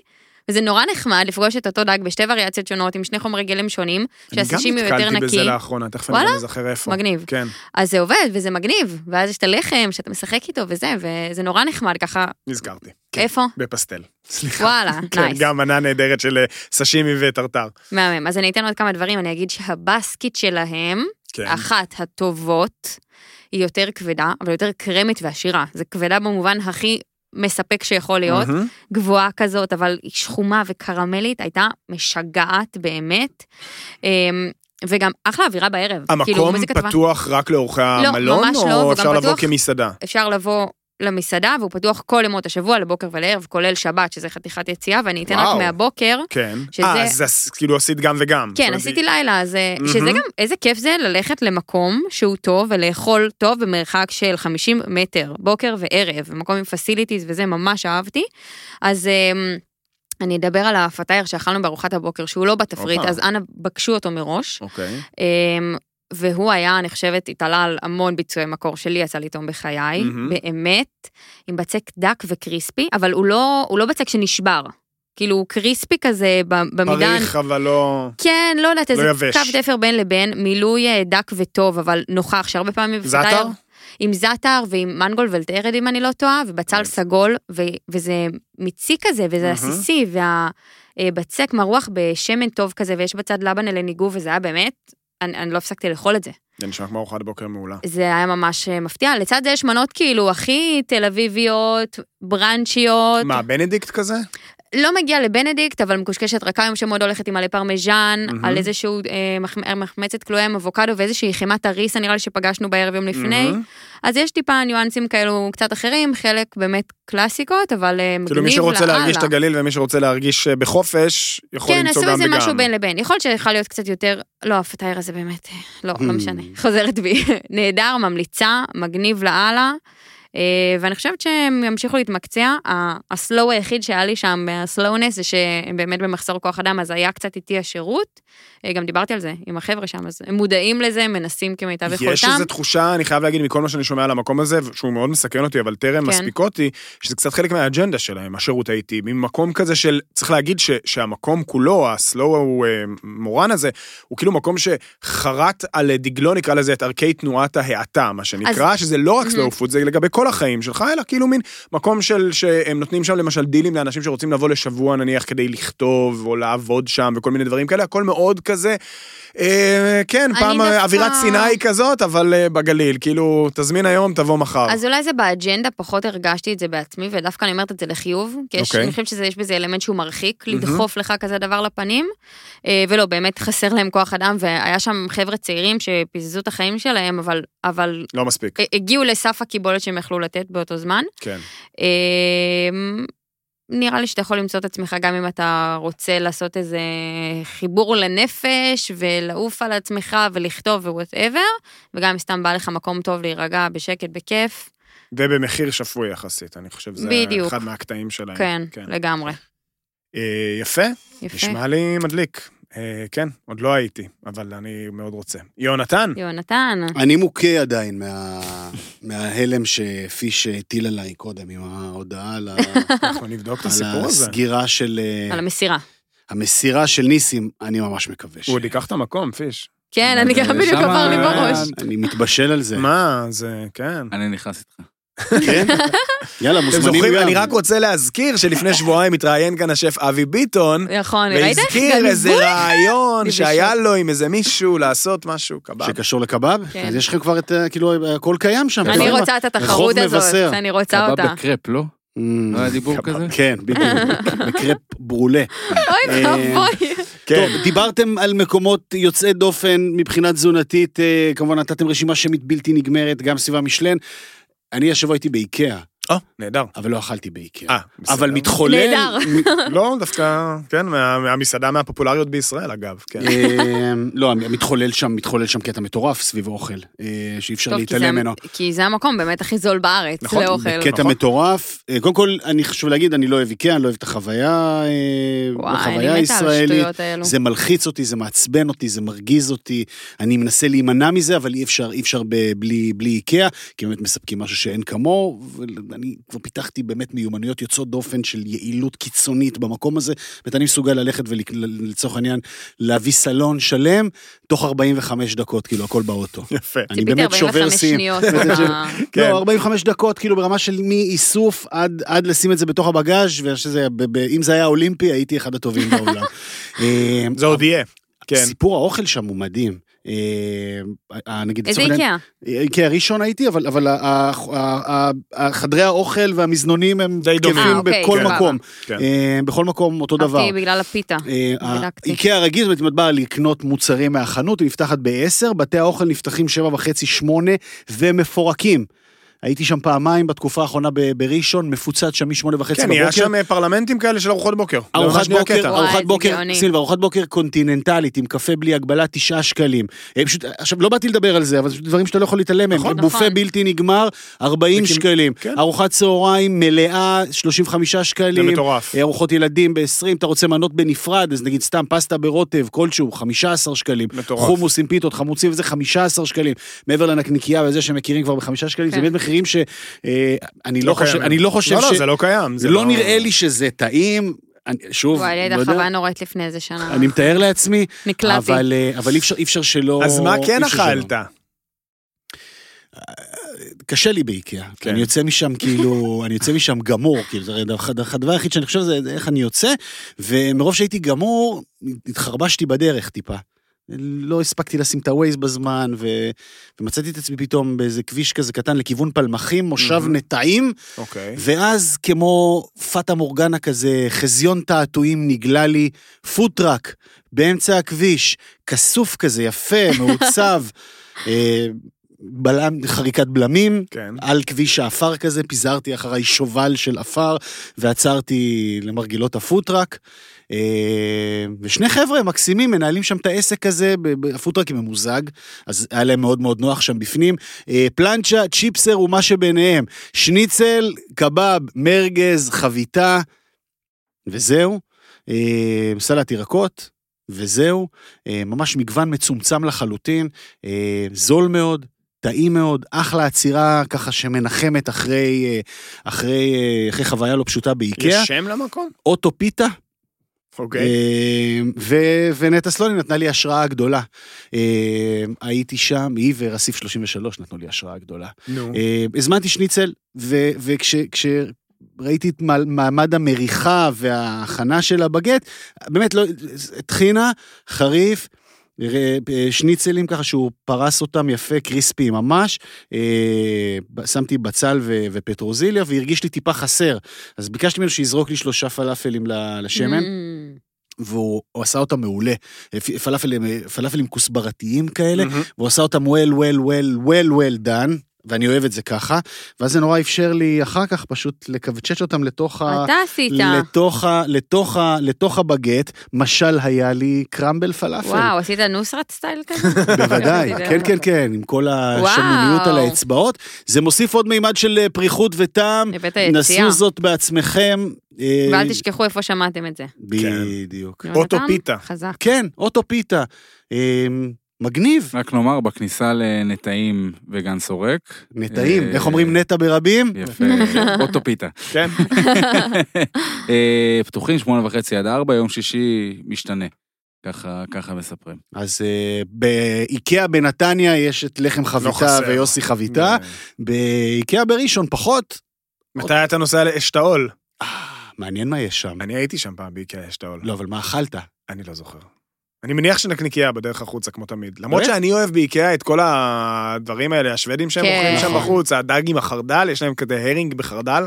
Speaker 3: וזה נורא נחמד לפגוש את אותו דג בשתי וריאציות שונות עם שני חומרי גלם שונים, שהסשימי הוא יותר
Speaker 1: אני גם נתקלתי בזה
Speaker 3: נקי.
Speaker 1: לאחרונה, תכף אני? גם אזכר איפה.
Speaker 3: מגניב.
Speaker 1: כן,
Speaker 3: אז זה עובד וזה מגניב, ואז יש את הלחם שאתה משחק איתו וזה, וזה נורא נחמד ככה,
Speaker 1: נזכרתי. כן,
Speaker 3: איפה?
Speaker 1: בפסטל. סליחה.
Speaker 3: וואלה,
Speaker 1: כן,
Speaker 3: nice.
Speaker 1: גם מנה נהדרת של אה, סשימי וטרטר.
Speaker 3: מהמם. אז אני אתן עוד כמה דברים, אני אגיד שהבסקית שלהם,
Speaker 1: כן.
Speaker 3: אחת הטובות, היא יותר כבדה, אבל יותר קרמית ועשירה. זה כבדה במובן הכי מספק שיכול להיות,
Speaker 1: מהמם.
Speaker 3: גבוהה כזאת, אבל היא שחומה וקרמלית, הייתה משגעת באמת. אמ, וגם אחלה אווירה בערב. כאילו,
Speaker 1: המקום
Speaker 3: טובה.
Speaker 1: פתוח רק לאורחי המלון,
Speaker 3: ממש לא,
Speaker 1: או אפשר
Speaker 3: גם
Speaker 1: לבוא
Speaker 3: פתוח-
Speaker 1: כמסעדה?
Speaker 3: אפשר לבוא למסעדה, והוא פתוח כל ימות השבוע, לבוקר ולערב, כולל שבת, שזה חתיכת יציאה, ואני אתן רק
Speaker 1: וואו.
Speaker 3: מהבוקר.
Speaker 1: כן.
Speaker 3: שזה-
Speaker 1: אה, אז אז כאילו עשית גם וגם.
Speaker 3: כן, עשיתי לילה, אז
Speaker 1: מהמם.
Speaker 3: שזה גם, איזה כיף זה ללכת למקום שהוא טוב ולאכול טוב במרחק של 50 מטר, בוקר וערב, מקום עם פסיליטיז וזה, ממש אהבתי. אז אמ, אני אדבר על הפתייר שאכלנו בארוחת הבוקר, שהוא לא בתפריט. אז אנא בקשו אותו מראש.
Speaker 1: אוקיי.
Speaker 3: והוא היה, אני חושבת, התעלה על המון ביצועי מקור שלי, יצא לטעום בחיי,
Speaker 1: מהמם.
Speaker 3: באמת, עם בצק דק וקריספי, אבל הוא לא, הוא לא בצק שנשבר. כאילו, הוא קריספי כזה במידה...
Speaker 1: פריך, אבל לא...
Speaker 3: כן, לא יודעת, איזה
Speaker 1: יבש.
Speaker 3: קו תפר בין לבין, מילוי אה, דק וטוב, אבל נוכח, שהרבה פעמים...
Speaker 1: זאטר?
Speaker 3: עם זאטר ועם מנגול ולטרד, אם אני לא טועה, ובצל. סגול, ו- וזה מיצי כזה, וזה
Speaker 1: מהמם.
Speaker 3: עסיסי, והבצק מרוח בשמן טוב כזה, ויש בצד לבנה לניגוב, וזה היה באמת, אני, אני לא הפסקתי לאכול את זה.
Speaker 1: זה נשמע כמו ארוחת בוקר מעולה.
Speaker 3: זה היה ממש אה, מפתיע. לצד זה יש מנות כאילו הכי תל אביביות, ברנצ'יות.
Speaker 1: מה, בנדיקט כזה?
Speaker 3: לא מגיע לבנדיקט, אבל מקושקשת רכה היום שמאוד הולכת עם מלא פרמיז'ן,
Speaker 1: מהמם.
Speaker 3: על איזשהו אה, מח- מחמצת קלויה עם אבוקדו ואיזושהי חמאת אריסה נראה לי שפגשנו בערב יום לפני.
Speaker 1: מהמם.
Speaker 3: אז יש טיפה ניואנסים כאלו קצת אחרים, חלק באמת קלאסיקות, אבל אה, מגניב
Speaker 1: כאילו מי שרוצה
Speaker 3: לאללה.
Speaker 1: להרגיש את הגליל ומי שרוצה להרגיש אה, בחופש, יכול
Speaker 3: כן,
Speaker 1: למצוא
Speaker 3: עשו
Speaker 1: גם
Speaker 3: איזה
Speaker 1: וגם.
Speaker 3: משהו בין לבין. יכול להיות שיכול להיות קצת יותר, לא, הפתייר הזה באמת, אה, לא,
Speaker 1: Hmm.
Speaker 3: לא משנה. חוזרת בי. נהדר, ממליצה, מגניב לאללה. אה, ואני חושבת שהם ימשיכו להתמקצע. הסלואו היחיד שהיה לי שם, הסלואונס, זה שהם באמת במחסור כוח אדם, אז היה קצת איטי השירות. אה, גם דיברתי על זה עם החבר'ה שם, אז הם מודעים לזה, מנסים כמיטב יכולתם.
Speaker 1: יש איזו תחושה, אני חייב להגיד, מכל מה שאני שומע על המקום הזה, שהוא מאוד מסכן אותי, אבל טרם
Speaker 3: כן.
Speaker 1: מספיק אותי, שזה קצת חלק מהאג'נדה שלהם, השירות האיטי, ממקום כזה של, צריך להגיד ש, שהמקום כולו, הסלואו אה, מורן הזה, הוא כאילו מקום שחרט על דגלו, נקרא לזה, את ערכי תנועת ההאטה, מה שנקרא, שזה לא רק slow food, זה לגבי כל החיים שלך, אלא כאילו מין מקום של, שהם נותנים שם למשל דילים לאנשים שרוצים לבוא לשבוע נניח כדי לכתוב, או לעבוד שם, וכל מיני דברים כאלה, הכל מאוד כזה. אה, כן, פעם
Speaker 3: דווקא-
Speaker 1: אווירת סיני כזאת, אבל אה, בגליל, כאילו, תזמין היום, תבוא מחר.
Speaker 3: אז אולי זה ב agenda, פחות הרגשתי את זה בעצמי, ודווקא אני אומרת את זה לחיוב, כי יש,
Speaker 1: אוקיי.
Speaker 3: אני חושבת שיש בזה אלמנט שהוא מרחיק, לדחוף לך כזה דבר לפנים, אה, ולא, באמת חסר להם כוח אדם, והיה שם חבר'ה צעירים שפיזזו את החיים שלהם, אבל, אבל
Speaker 1: לא מספיק,
Speaker 3: הגיעו לסף הקיבולת שהם יכלו לתת באותו זמן.
Speaker 1: כן.
Speaker 3: אה, נראה לי שאתה יכול למצוא את עצמך גם אם אתה רוצה לעשות איזה חיבור לנפש ולעוף על עצמך ולכתוב ווואטאבר, וגם אם סתם בא לך מקום טוב להירגע בשקט, בכיף,
Speaker 1: ובמחיר שפוי יחסית, אני חושב שזה
Speaker 3: בדיוק.
Speaker 1: אחד מהקטעים שלהם.
Speaker 3: כן, לגמרי.
Speaker 1: אה, יפה,
Speaker 3: יפה.
Speaker 1: נשמע לי מדליק. אה, כן, עוד לא הייתי, אבל אני מאוד רוצה. יונתן,
Speaker 3: יונתן.
Speaker 2: אני מוכה עדיין מה- מההלם שפיש הטיל עליי קודם עם ההודעה על ה-
Speaker 1: אנחנו נבדוק את
Speaker 2: על
Speaker 1: הסיפור הזה.
Speaker 2: הסגירה של... אה,
Speaker 3: על המסירה.
Speaker 2: המסירה של ניסים, אני ממש מקווה ש...
Speaker 1: הוא עוד ייקח את המקום, פיש.
Speaker 3: כן, אני גם בדיוק
Speaker 5: שמה-
Speaker 3: עבר לי בראש.
Speaker 2: אני מתבשל על זה.
Speaker 1: מה, זה, כן.
Speaker 5: אני נכנס איתך.
Speaker 2: כן? יאללה,
Speaker 1: אתם
Speaker 2: מוזמנים
Speaker 1: זוכרים,
Speaker 2: גם.
Speaker 1: אני רק רוצה להזכיר שלפני שבועיים התראיין כאן השף אבי ביטון,
Speaker 3: נכון, ראית איך
Speaker 1: והזכיר איזה? רעיון שהיה לו עם איזה מישהו לעשות משהו, קבב.
Speaker 2: שקשור לקבב?
Speaker 3: כן.
Speaker 2: אז יש לכם כבר את, ה- כאילו, הכל קיים שם.
Speaker 3: אני
Speaker 2: כבר.
Speaker 3: רוצה את התחרות
Speaker 2: רחוב
Speaker 3: הזאת,
Speaker 2: מבשר.
Speaker 3: אני רוצה
Speaker 5: קבב
Speaker 3: אותה.
Speaker 5: בקרפ, לא?
Speaker 2: Mm,
Speaker 5: לא היה דיבור
Speaker 1: קבב.
Speaker 5: כזה?
Speaker 2: כן, בדיוק, בקרפ ברולה.
Speaker 3: אוי
Speaker 2: אה,
Speaker 3: ואבוי.
Speaker 1: כן.
Speaker 2: טוב, דיברתם על מקומות יוצאי דופן מבחינה תזונתית, אה, כמובן נתתם רשימה שמית בלתי נגמרת, גם סביבה משלן. אני השבוע הייתי באיקאה,
Speaker 1: או, נהדר.
Speaker 2: אבל לא אכלתי באיקאה.
Speaker 1: אה, בסדר.
Speaker 2: אבל מתחולל...
Speaker 3: נהדר.
Speaker 1: לא, דווקא, כן, מהמסעדה מהפופולריות בישראל, אגב, כן.
Speaker 2: אה, לא, מתחולל שם, מתחולל שם קטע מטורף סביב אוכל, אה, שאי אפשר להתעלם ממנו.
Speaker 3: כי זה המקום באמת הכי זול בארץ
Speaker 1: נכון,
Speaker 3: לאוכל.
Speaker 2: קטע
Speaker 1: נכון.
Speaker 2: מטורף. אה, קודם כל, אני חשוב להגיד, אני לא אוהב איקאה, אני לא אוהב את החוויה, אה,
Speaker 3: וואי,
Speaker 2: החוויה
Speaker 3: אני מתה על
Speaker 2: הישראלית.
Speaker 3: השטויות האלו.
Speaker 2: זה מלחיץ אותי, זה מעצבן אותי, זה מרגיז אותי. אני מנסה להימנע מזה, אבל אי אפשר, אי אפשר בלי איקאה, כי באמת מספקים משהו שאין כמוהו, ואני כבר פיתחתי באמת מיומנויות יוצאות דופן של יעילות קיצונית במקום הזה, ואני מסוגל ללכת ולצורך העניין להביא סלון שלם, תוך 45 דקות, כאילו, הכל באוטו.
Speaker 1: יפה.
Speaker 2: אני באמת שובר
Speaker 3: 45
Speaker 2: שיאים.
Speaker 1: כן.
Speaker 2: לא, 45 דקות, כאילו ברמה של מאיסוף עד, עד לשים את זה בתוך הבגאז' ושזה, ב, ב, אם זה היה אולימפי, הייתי אחד הטובים בעולם. אה,
Speaker 1: זה עוד יהיה. כן.
Speaker 2: סיפור האוכל שם הוא מדהים. אה, אה, נגיד,
Speaker 3: איזה
Speaker 2: לצורך העניין-
Speaker 3: איקאה?
Speaker 2: איקאה ראשון הייתי, אבל, חדרי האוכל והמזנונים הם.
Speaker 3: אה,
Speaker 2: תקפים
Speaker 3: אוקיי,
Speaker 2: בכל. מקום.
Speaker 1: כן.
Speaker 2: אה, בכל מקום אותו דבר.
Speaker 3: חשבתי בגלל הפיתה.
Speaker 2: אה. איקאה הרגיל, זאת אומרת, אם את באה לקנות מוצרים מהחנות, היא נפתחת ב-10, בתי האוכל נפתחים 7 וחצי, 8, ומפורקים. הייתי שם פעמיים בתקופה האחרונה בראשון, מפוצץ שם משמונה וחצי
Speaker 1: כן,
Speaker 2: בבוקר.
Speaker 1: היה שם אה, פרלמנטים כאלה של ארוחות בוקר.
Speaker 2: ארוחת בוקר, ארוחת בוקר. סילבה, ארוחת בוקר קונטיננטלית עם קפה בלי הגבלה, תשעה שקלים. אה, פשוט, עכשיו, לא באתי לדבר על זה, אבל זה דברים שאתה לא יכול להתעלם מהם.
Speaker 1: נכון,
Speaker 2: בופה
Speaker 3: נכון.
Speaker 2: בלתי נגמר, 40
Speaker 1: וכי-
Speaker 2: שקלים.
Speaker 1: כן.
Speaker 2: ארוחת צהריים מלאה, 35 שקלים.
Speaker 1: זה מטורף.
Speaker 2: אה, ארוחות ילדים ב-20, אתה רוצה מנות בנפרד, אז נגיד סתם פסטה ברוטב, כלשהו, 15 שקלים.
Speaker 1: מטורף.
Speaker 2: חומוס עם פיתות, חמוצים וזה 15 שקלים. מעבר לנקניקייה וזה שמכירים כבר בחמישה שקלים, זה
Speaker 3: כן.
Speaker 2: באמת מחירים שאני לא חושב,
Speaker 1: קיימים.
Speaker 2: אני לא חושב
Speaker 1: לא,
Speaker 2: ש...
Speaker 1: לא, זה לא קיים.
Speaker 2: זה לא נראה לי שזה טעים. אני- שוב,
Speaker 3: וואי, לי
Speaker 2: לא.
Speaker 3: חוויה נוראית לפני איזה שנה.
Speaker 2: אני מתאר לעצמי,
Speaker 3: נקלעתי.
Speaker 2: אבל, אה, אבל אי אפשר, אי אפשר שלא...
Speaker 1: אז מה כן. אכלת?
Speaker 2: קשה לי באיקאה.
Speaker 1: כן.
Speaker 2: אני יוצא משם כאילו, אני יוצא משם גמור, כאילו, זה הד- הדבר היחיד שאני חושב זה איך אני יוצא, ומרוב שהייתי גמור, התחרבשתי בדרך טיפה. לא הספקתי לשים את הווייז בזמן, ו... ומצאתי את עצמי פתאום באיזה כביש כזה קטן לכיוון פלמחים, מושב
Speaker 1: מהמם.
Speaker 2: נטעים,
Speaker 1: אוקיי.
Speaker 2: ואז כמו פאטה מורגנה כזה, חזיון תעתועים נגלה לי, food truck, באמצע הכביש, כסוף כזה, יפה, מעוצב, אה, בלם, חריקת בלמים,
Speaker 1: כן.
Speaker 2: על כביש העפר כזה, פיזרתי אחריי שובל של עפר, ועצרתי למרגלות ה food truck. אה, ושני חבר'ה מקסימים מנהלים שם את העסק הזה, היא ממוזג, אז היה להם מאוד מאוד נוח שם בפנים. אה, פלנצ'ה, צ'יפסר ומה שביניהם. שניצל, קבב, מרגז, חביתה, וזהו. אה, סלט ירקות, וזהו. ממש מגוון מצומצם לחלוטין, זול מאוד. טעים מאוד, אחלה עצירה ככה שמנחמת אחרי, אחרי, אחרי חוויה לא פשוטה באיקאה.
Speaker 1: יש שם למקום?
Speaker 2: אוטו פיתה,
Speaker 1: אוקיי.
Speaker 2: אה, ו- ונטע סלוני נתנה לי השראה גדולה. אה, הייתי שם, היא ורסיף 33 נתנו לי השראה גדולה.
Speaker 1: נו.
Speaker 2: אה, הזמנתי שניצל, וכשראיתי את מע- מעמד המריחה וההכנה של הבגט, באמת לא, טחינה, חריף. אה, שניצלים ככה שהוא פרס אותם יפה, קריספי ממש, שמתי בצל ו- ופטרוזיליה והרגיש לי טיפה חסר, אז ביקשתי ממנו שיזרוק לי שלושה פלאפלים ל- לשמן.
Speaker 3: Mm.
Speaker 2: והוא הוא עשה אותם מעולה. פלאפלים, פלאפלים כוסברתיים כאלה,
Speaker 1: מהמם.
Speaker 2: והוא עשה אותם well, well, well, well, well done, ואני אוהב את זה ככה, ואז זה נורא אפשר לי אחר כך פשוט לקבצ'ץ' אותם לתוך ה...
Speaker 3: אתה עשית.
Speaker 2: לתוך, ה, לתוך, ה, לתוך הבגט, משל היה לי קרמבל פלאפל.
Speaker 3: וואו, עשית נוסרת סטייל כזה?
Speaker 2: בוודאי, כן, כן, כן, עם כל השמניות על. האצבעות. זה מוסיף עוד מימד של אה, פריחות וטעם.
Speaker 3: הבאת יציאה.
Speaker 2: נסו זאת בעצמכם, אה,
Speaker 3: ואל תשכחו איפה שמעתם את זה.
Speaker 2: בדיוק.
Speaker 3: יונתן,
Speaker 1: אוטו פיתה.
Speaker 3: חזק.
Speaker 2: כן, אוטו פיתה. אה, מגניב.
Speaker 5: רק נאמר, בכניסה לנטעים וגן סורק.
Speaker 2: נטעים,
Speaker 5: אה,
Speaker 2: איך אומרים נטע ברבים?
Speaker 5: יפה, אוטופיתה.
Speaker 1: כן?
Speaker 5: אה, פתוחים שמונה וחצי עד ארבע, יום שישי משתנה. ככה, ככה מספרים.
Speaker 2: אז אה, באיקאה בנתניה יש את לחם חביתה
Speaker 1: לא.
Speaker 2: ויוסי חביתה, באיקאה בראשון פחות.
Speaker 1: מתי אתה נוסע לאשתאול?
Speaker 2: מעניין מה יש שם.
Speaker 1: אני הייתי שם פעם באיקאה אשתאול.
Speaker 2: לא, אבל מה אכלת?
Speaker 1: אני לא זוכר. אני מניח שנקניקייה בדרך החוצה כמו תמיד. למרות? שאני אוהב באיקאה את כל הדברים האלה, השוודים שהם
Speaker 3: כן.
Speaker 1: אוכלים שם
Speaker 2: נכון.
Speaker 1: בחוץ, הדג עם החרדל, יש להם כזה הרינג בחרדל,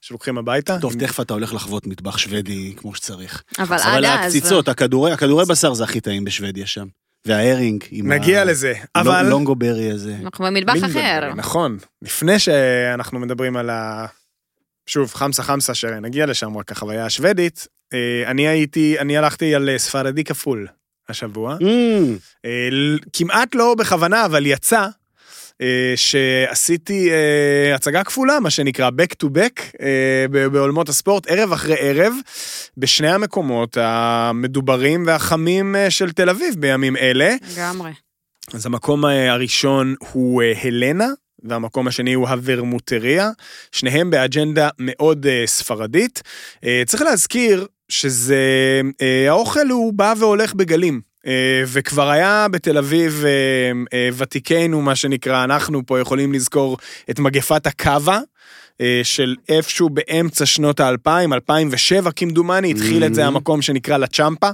Speaker 1: שלוקחים הביתה.
Speaker 2: טוב, תכף אתה הולך לחוות מטבח שוודי כמו שצריך.
Speaker 3: אבל עד
Speaker 2: אבל
Speaker 3: אז...
Speaker 2: הקציצות, הכדורי הכדורי בשר זה הכי טעים בשוודיה שם. וההרינג עם
Speaker 1: נגיע
Speaker 2: ה-
Speaker 1: לזה,
Speaker 2: לא-
Speaker 1: אבל...
Speaker 2: לונגו ברי הזה.
Speaker 3: אנחנו במטבח אחר.
Speaker 1: נכון. לפני שאנחנו מדברים על ה... שוב, חמסה חמסה, שנגיע לשם רק החוויה השוודית, אה, אני הייתי, אני הלכתי על אה, ספרדי כפול השבוע.
Speaker 2: Mm,
Speaker 1: אה, כמעט לא בכוונה, אבל יצא אה, שעשיתי אה, הצגה כפולה, מה שנקרא back to back, בעולמות הספורט, ערב אחרי ערב, בשני המקומות המדוברים והחמים של תל אביב בימים אלה.
Speaker 3: לגמרי.
Speaker 1: אז המקום הראשון הוא הלנה, והמקום השני הוא הוורמוטריה, שניהם באג'נדה מאוד אה, ספרדית. אה, צריך להזכיר שזה, אה, האוכל הוא בא והולך בגלים. אה, וכבר היה בתל אביב אה, אה, ותיקנו, מה שנקרא, אנחנו פה יכולים לזכור את מגפת הקאבה. אה, של איפשהו באמצע שנות האלפיים, 2007 כמדומני, התחיל את זה
Speaker 2: Mhm.
Speaker 1: המקום שנקרא לה צ'מפה,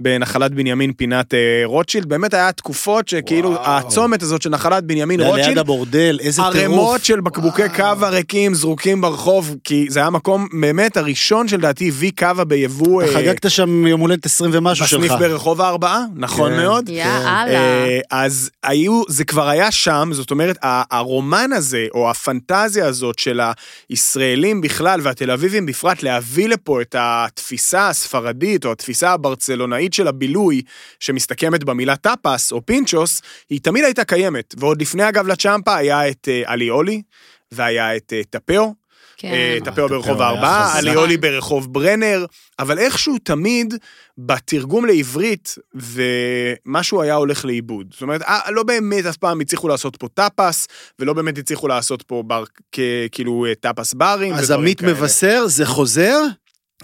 Speaker 1: בנחלת בנימין פינת אה, רוטשילד, באמת היה תקופות שכאילו
Speaker 2: וואו.
Speaker 1: הצומת הזאת של נחלת בנימין
Speaker 2: זה ליד
Speaker 1: רוטשילד,
Speaker 2: הבורדל, איזה טירוף.
Speaker 1: ערימות של בקבוקי
Speaker 2: וואו.
Speaker 1: קאבה ריקים זרוקים ברחוב, כי זה היה המקום באמת הראשון שלדעתי הביא קאבה ביבוא
Speaker 2: אתה חגגת שם יום הולדת 20 ומשהו שלך.
Speaker 1: בסניף ברחוב הארבעה, נכון
Speaker 2: כן.
Speaker 1: מאוד.
Speaker 3: יאללה.
Speaker 1: אה, אז היו, זה כבר היה שם, זאת אומרת, ה- הרומן הזה, או הפנטזיה הזאת של הישראלים בכלל והתל אביבים בפרט, להביא לפה את התפיסה הספרדית, או התפיסה הברצלונאית של הבילוי, שמסתכמת במילה טאפס או פינצ'וס, היא תמיד הייתה קיימת. ועוד לפני, אגב, לה צ'מפה היה את אה, אליולי, והיה את אה, טפאו,
Speaker 3: כן.
Speaker 1: אה, טפאו ברחוב
Speaker 2: היה
Speaker 1: הארבעה,
Speaker 2: חזק.
Speaker 1: אליולי ברחוב ברנר, אבל איכשהו תמיד בתרגום לעברית, ומשהו היה הולך לאיבוד. זאת אומרת, אה, לא באמת אף פעם הצליחו לעשות פה טאפס, ולא באמת הצליחו לעשות פה בר, כ, כאילו אה, טאפס ברים.
Speaker 2: אז עמית. מבשר, זה חוזר?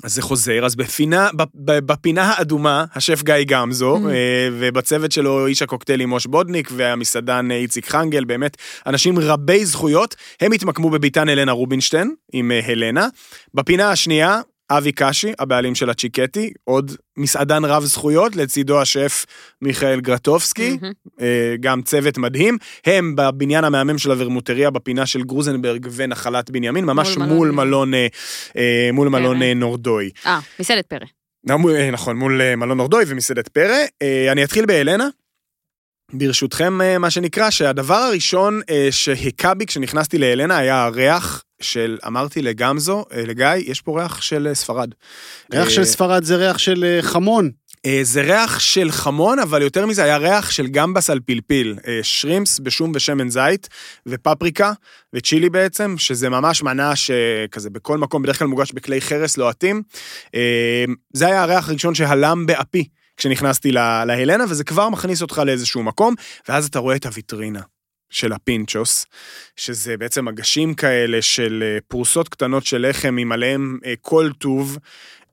Speaker 1: אז זה חוזר, אז בפינה, בפינה האדומה, השף גיא גמזו,
Speaker 3: Mm.
Speaker 1: אה, ובצוות שלו איש הקוקטיילים מוש בודניק, והמסעדן אה, איציק חנגל, באמת אנשים רבי זכויות, הם התמקמו בביתן הלנה רובינשטיין עם אה, הלנה. בפינה השנייה, אבי קשי, הבעלים של הצ'יקטי, עוד מסעדן רב זכויות, לצידו השף מיכאל גרטובסקי. אה, גם צוות מדהים. הם בבניין המהמם של הוורמוטריה, בפינה של גרוזנברג ונחלת בנימין, ממש
Speaker 3: מול
Speaker 1: מול
Speaker 3: מלון.
Speaker 1: מלון, אה, אה, מול מלון
Speaker 3: פרא.
Speaker 1: אה, נורדוי.
Speaker 3: אה, מסעדת פרא.
Speaker 1: אה, נכון, מול אה, מלון נורדוי ומסעדת פרא. אה, אני אתחיל בהלנה. ברשותכם, אה, מה שנקרא, שהדבר הראשון אה, שהכה בי כשנכנסתי להלנה היה הריח של, אמרתי לגמזו, אה, לגיא, יש פה ריח של ספרד.
Speaker 2: ריח של ספרד זה ריח של חמון.
Speaker 1: זה ריח של חמון, אבל יותר מזה היה ריח של גמבס על פלפיל. שרימפס בשום ושמן זית, ופפריקה, וצ'ילי בעצם, שזה ממש מנה שכזה בכל מקום, בדרך כלל מוגש בכלי חרס לוהטים. אה, זה היה הריח הראשון שהלם באפי. כשנכנסתי לה- להלנה, וזה כבר מכניס אותך לאיזשהו מקום, ואז אתה רואה את הוויטרינה של הפינצ'וס, שזה בעצם מגשים כאלה של אה, פרוסות קטנות של לחם עם עליהם אה, כל טוב,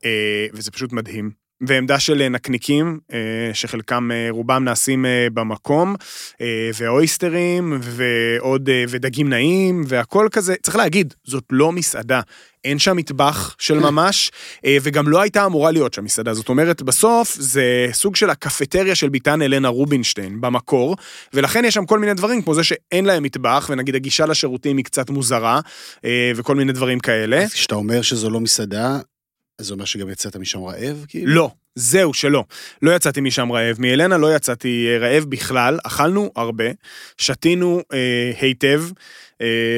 Speaker 1: אה, וזה פשוט מדהים. ועמדה של אה, נקניקים, אה, שחלקם, אה, רובם נעשים במקום, ואויסטרים, ועוד, ודגים נעים, והכל כזה. צריך להגיד, זאת לא מסעדה. אין שם מטבח של ממש, וגם לא הייתה אמורה להיות שם מסעדה. זאת אומרת, בסוף זה סוג של הקפטריה של ביתן אלנה רובינשטיין במקור, ולכן יש שם כל מיני דברים, כמו זה שאין להם מטבח, ונגיד הגישה לשירותים היא קצת מוזרה, וכל מיני דברים כאלה.
Speaker 2: אז כשאתה אומר שזו לא מסעדה, זה אומר שגם יצאת משם רעב, כאילו?
Speaker 1: לא. זהו, שלא. לא יצאתי משם רעב. מאלנה לא יצאתי אה, רעב בכלל, אכלנו הרבה, שתינו אה, היטב,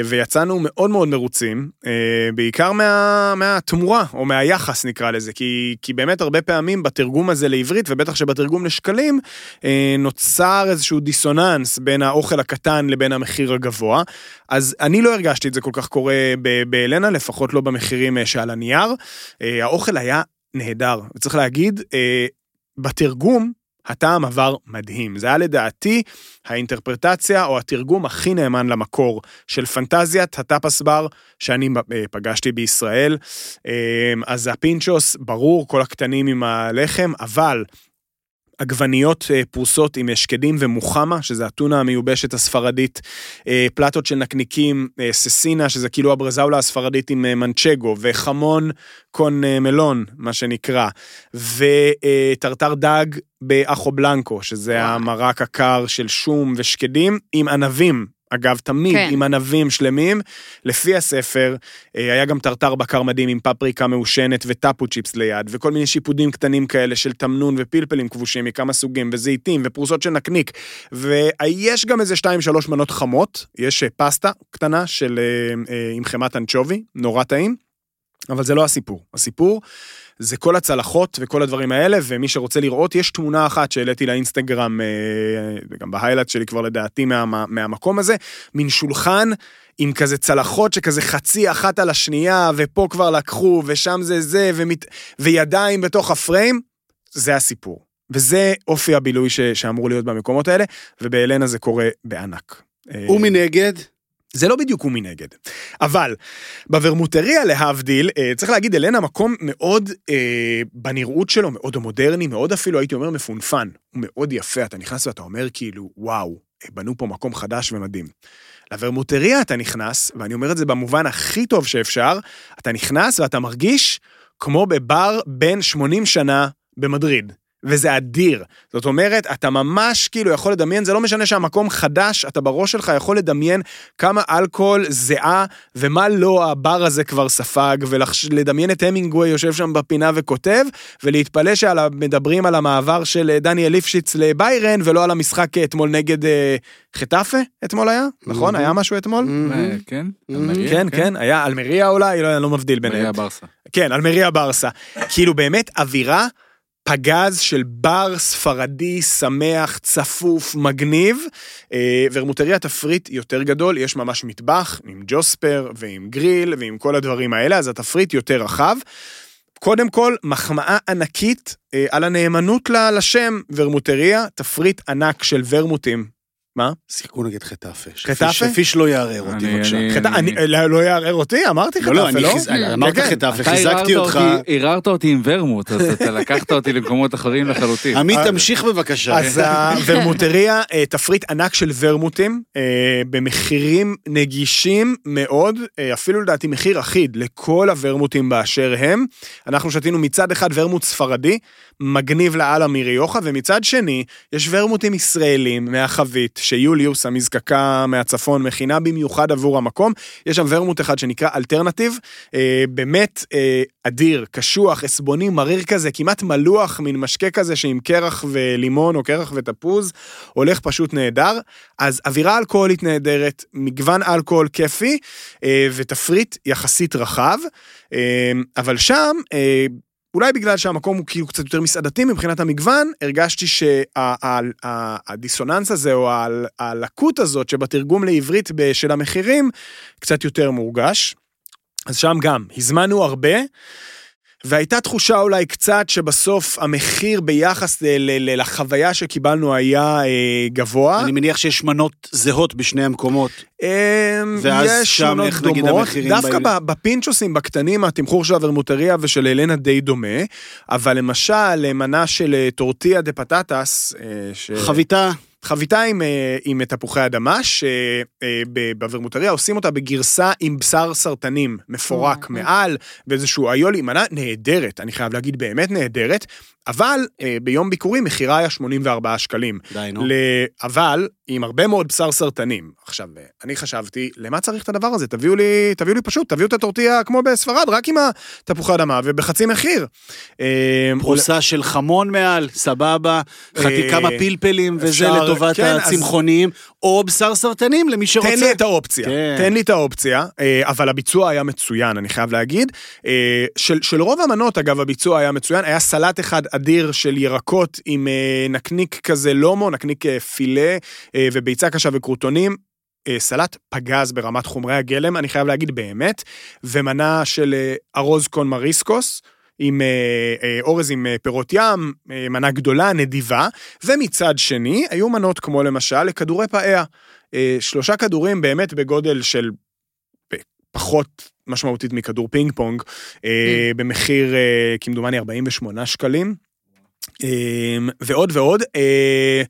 Speaker 1: ויצאנו מאוד מאוד מרוצים, אה, בעיקר מה, מהתמורה, או מהיחס נקרא לזה, כי, כי באמת הרבה פעמים בתרגום הזה לעברית, ובטח שבתרגום לשקלים, אה, נוצר איזשהו דיסוננס בין האוכל הקטן לבין המחיר הגבוה. אז אני לא הרגשתי את זה כל כך קורה באלנה, לפחות לא במחירים אה, שעל הנייר. אה, האוכל היה נהדר, וצריך להגיד, אה, בתרגום, הטעם עבר מדהים. זה היה לדעתי האינטרפרטציה או התרגום הכי נאמן למקור של פנטזיית הטאפס בר שאני אה, פגשתי בישראל. אה, אז הפינצ'וס, ברור, כל הקטנים עם הלחם, אבל עגבניות אה, פרוסות עם שקדים ומוחמה, שזה הטונה המיובשת הספרדית, אה, פלטות של נקניקים, cecina, שזה כאילו הברזאולה הספרדית עם מנצ'גו, ו jamón con melón, מה שנקרא, וטרטר דג ב ajo blanco,
Speaker 3: שזה.
Speaker 1: המרק הקר של שום ושקדים, עם ענבים. אגב, תמיד
Speaker 3: כן.
Speaker 1: עם ענבים שלמים. לפי הספר, אה, היה גם טרטר בקר מדהים עם פפריקה מעושנת ותפוצ'יפס ליד, וכל מיני שיפודים קטנים כאלה של תמנון ופלפלים כבושים מכמה סוגים, וזיתים ופרוסות של נקניק. ויש גם איזה שתיים שלוש מנות חמות, יש אה, פסטה קטנה של, אה, עם חמת אנצ'ובי, נורא טעים, אבל זה לא הסיפור. הסיפור זה כל הצלחות וכל הדברים האלה, ומי שרוצה לראות, יש תמונה אחת שהעליתי לאינסטגרם, אה, גם בהיילייט שלי כבר לדעתי מה, מהמקום הזה, מין שולחן עם כזה צלחות שכזה חצי אחת על השנייה, ופה כבר לקחו, ושם זה זה, ומת... וידיים בתוך הפריים, זה הסיפור. וזה אופי הבילוי ש... שאמור להיות במקומות האלה, ובאלנה זה קורה בענק. אה,
Speaker 2: ומנגד,
Speaker 1: זה לא בדיוק הוא מנגד. אבל בוורמוטריה להבדיל, אה, צריך להגיד, אלנה מקום מאוד, אה, בנראות שלו, מאוד מודרני, מאוד אפילו, הייתי אומר, מפונפן. הוא מאוד יפה, אתה נכנס ואתה אומר כאילו, וואו, אה, בנו פה מקום חדש ומדהים. לוורמוטריה אתה נכנס, ואני אומר את זה במובן הכי טוב שאפשר, אתה נכנס ואתה מרגיש כמו בבר בן 80 שנה במדריד. וזה אדיר. זאת אומרת, אתה ממש כאילו יכול לדמיין, זה לא משנה שהמקום חדש, אתה בראש שלך יכול לדמיין כמה אלכוהול זהה ומה לא הבר הזה כבר ספג, ולדמיין את המינגווי יושב שם בפינה וכותב, ולהתפלא שמדברים על המעבר של דניאל ליפשיץ לביירן, ולא על המשחק אתמול נגד אה, חטאפה, אתמול היה, נכון? היה משהו אתמול?
Speaker 5: אה, כן? אלמריה,
Speaker 1: כן, כן, היה אלמריה אולי, לא, אני לא מבדיל ביניהם.
Speaker 5: אלמריה ברסה.
Speaker 1: כן, אלמריה ברסה. כאילו באמת אווירה פגז של בר ספרדי, שמח, צפוף, מגניב. אה, ורמוטריה תפריט יותר גדול, יש ממש מטבח עם ג'וספר ועם גריל ועם כל הדברים האלה, אז התפריט יותר רחב. קודם כל, מחמאה ענקית אה, על הנאמנות לשם ורמוטריה, תפריט ענק של ורמוטים. מה?
Speaker 2: שיחקו נגד חטאפה.
Speaker 1: חטאפה?
Speaker 2: שפיש- לא יערער אותי, בבקשה.
Speaker 5: אני-
Speaker 1: לא לא יערער אותי, אמרתי
Speaker 2: לא, לא,
Speaker 1: חטאפה,
Speaker 2: אני
Speaker 1: לא?
Speaker 2: חיז- אמרת
Speaker 1: כן, כן.
Speaker 2: חטאפה,
Speaker 5: אתה
Speaker 2: חיזקתי אותך.
Speaker 5: אותי- ערערת אותי עם ורמוט, אז אתה לקחת אותי למקומות אחרים לחלוטין.
Speaker 2: עמית,
Speaker 1: אה,
Speaker 2: תמשיך בבקשה.
Speaker 1: אז הוורמוטריה, אה, תפריט ענק של ורמוטים, אה, במחירים נגישים מאוד, אפילו לדעתי מחיר אחיד לכל הוורמוטים באשר הם. אנחנו שתינו מצד אחד ורמוט ספרדי, מגניב לאללה מריוחה, ומצד שני, יש ורמוטים ישראלים מהחבית, שיוליוס המזקקה מהצפון מכינה במיוחד עבור המקום. יש שם ורמוט אחד שנקרא אלטרנטיב, אה, באמת אה, אדיר, קשוח, עסבוני, מריר כזה, כמעט מלוח, מין משקה כזה שעם קרח ולימון או קרח ותפוז, הולך פשוט נהדר. אז אווירה אלכוהולית נהדרת, מגוון אלכוהול כיפי, אה, ותפריט יחסית רחב, אה, אבל שם, אה, אולי בגלל שהמקום הוא כאילו קצת יותר מסעדתי מבחינת המגוון, הרגשתי שהדיסוננס הזה או הלקות הזאת שבתרגום לעברית של המחירים קצת יותר מורגש. אז שם גם, הזמנו הרבה, והייתה תחושה אולי קצת שבסוף המחיר ביחס לחוויה שקיבלנו היה אה, גבוה.
Speaker 2: אני מניח שיש מנות זהות בשני המקומות.
Speaker 1: אמ,
Speaker 2: ואז שם איך נגיד. המחירים
Speaker 1: דווקא? ב- בפינצ'וסים, בקטנים, התמחור של הוורמוטריה ושל אלנה די דומה, אבל למשל, מנה של אה, טורטיה דה פטטס, אה, ש...
Speaker 2: חביתה,
Speaker 1: חביתה עם, אה, עם תפוחי אדמה, שבוורמוטריה עושים אותה בגרסה עם בשר סרטנים, מפורק. מעל, ואיזשהו איולי, מנה נהדרת, אני חייב להגיד, באמת נהדרת, אבל אה, ביום ביקורים מחירה היה 84 שקלים.
Speaker 2: די, נו.
Speaker 1: ל... אבל עם הרבה מאוד בשר סרטנים. עכשיו, אה, אני חשבתי, למה צריך את הדבר הזה? תביאו לי, תביאו לי פשוט, תביאו את הטורטיה כמו בספרד, רק עם התפוחי אדמה ובחצי מחיר. אה,
Speaker 2: פרוסה של חמון מעל, סבבה, חתי
Speaker 1: אה,
Speaker 2: כמה פלפלים וזה
Speaker 1: אפשר-
Speaker 2: לטובת
Speaker 1: כן, אז-
Speaker 2: הצמחוניים, או בשר סרטנים למי שרוצה.
Speaker 1: תן לי את האופציה,
Speaker 2: כן.
Speaker 1: תן לי את האופציה, אבל הביצוע היה מצוין, אני חייב להגיד. של, של רוב המנות, אגב, הביצוע היה מצוין, היה סלט אחד אדיר של ירקות עם אה, נקניק כזה לומו, נקניק אה, פילה, אה, וביצה קשה וקרוטונים. סלט פגז ברמת חומרי הגלם, אני חייב להגיד באמת, ומנה של ארוז קון מריסקוס. עם אורז עם פירות ים, מנה גדולה, נדיבה, ומצד שני, היו מנות כמו למשל לכדורי פאיה. שלושה כדורים באמת בגודל של פחות משמעותית מכדור פינג פונג, אה, במחיר כמדומני 48 שקלים, ועוד ועוד. אה,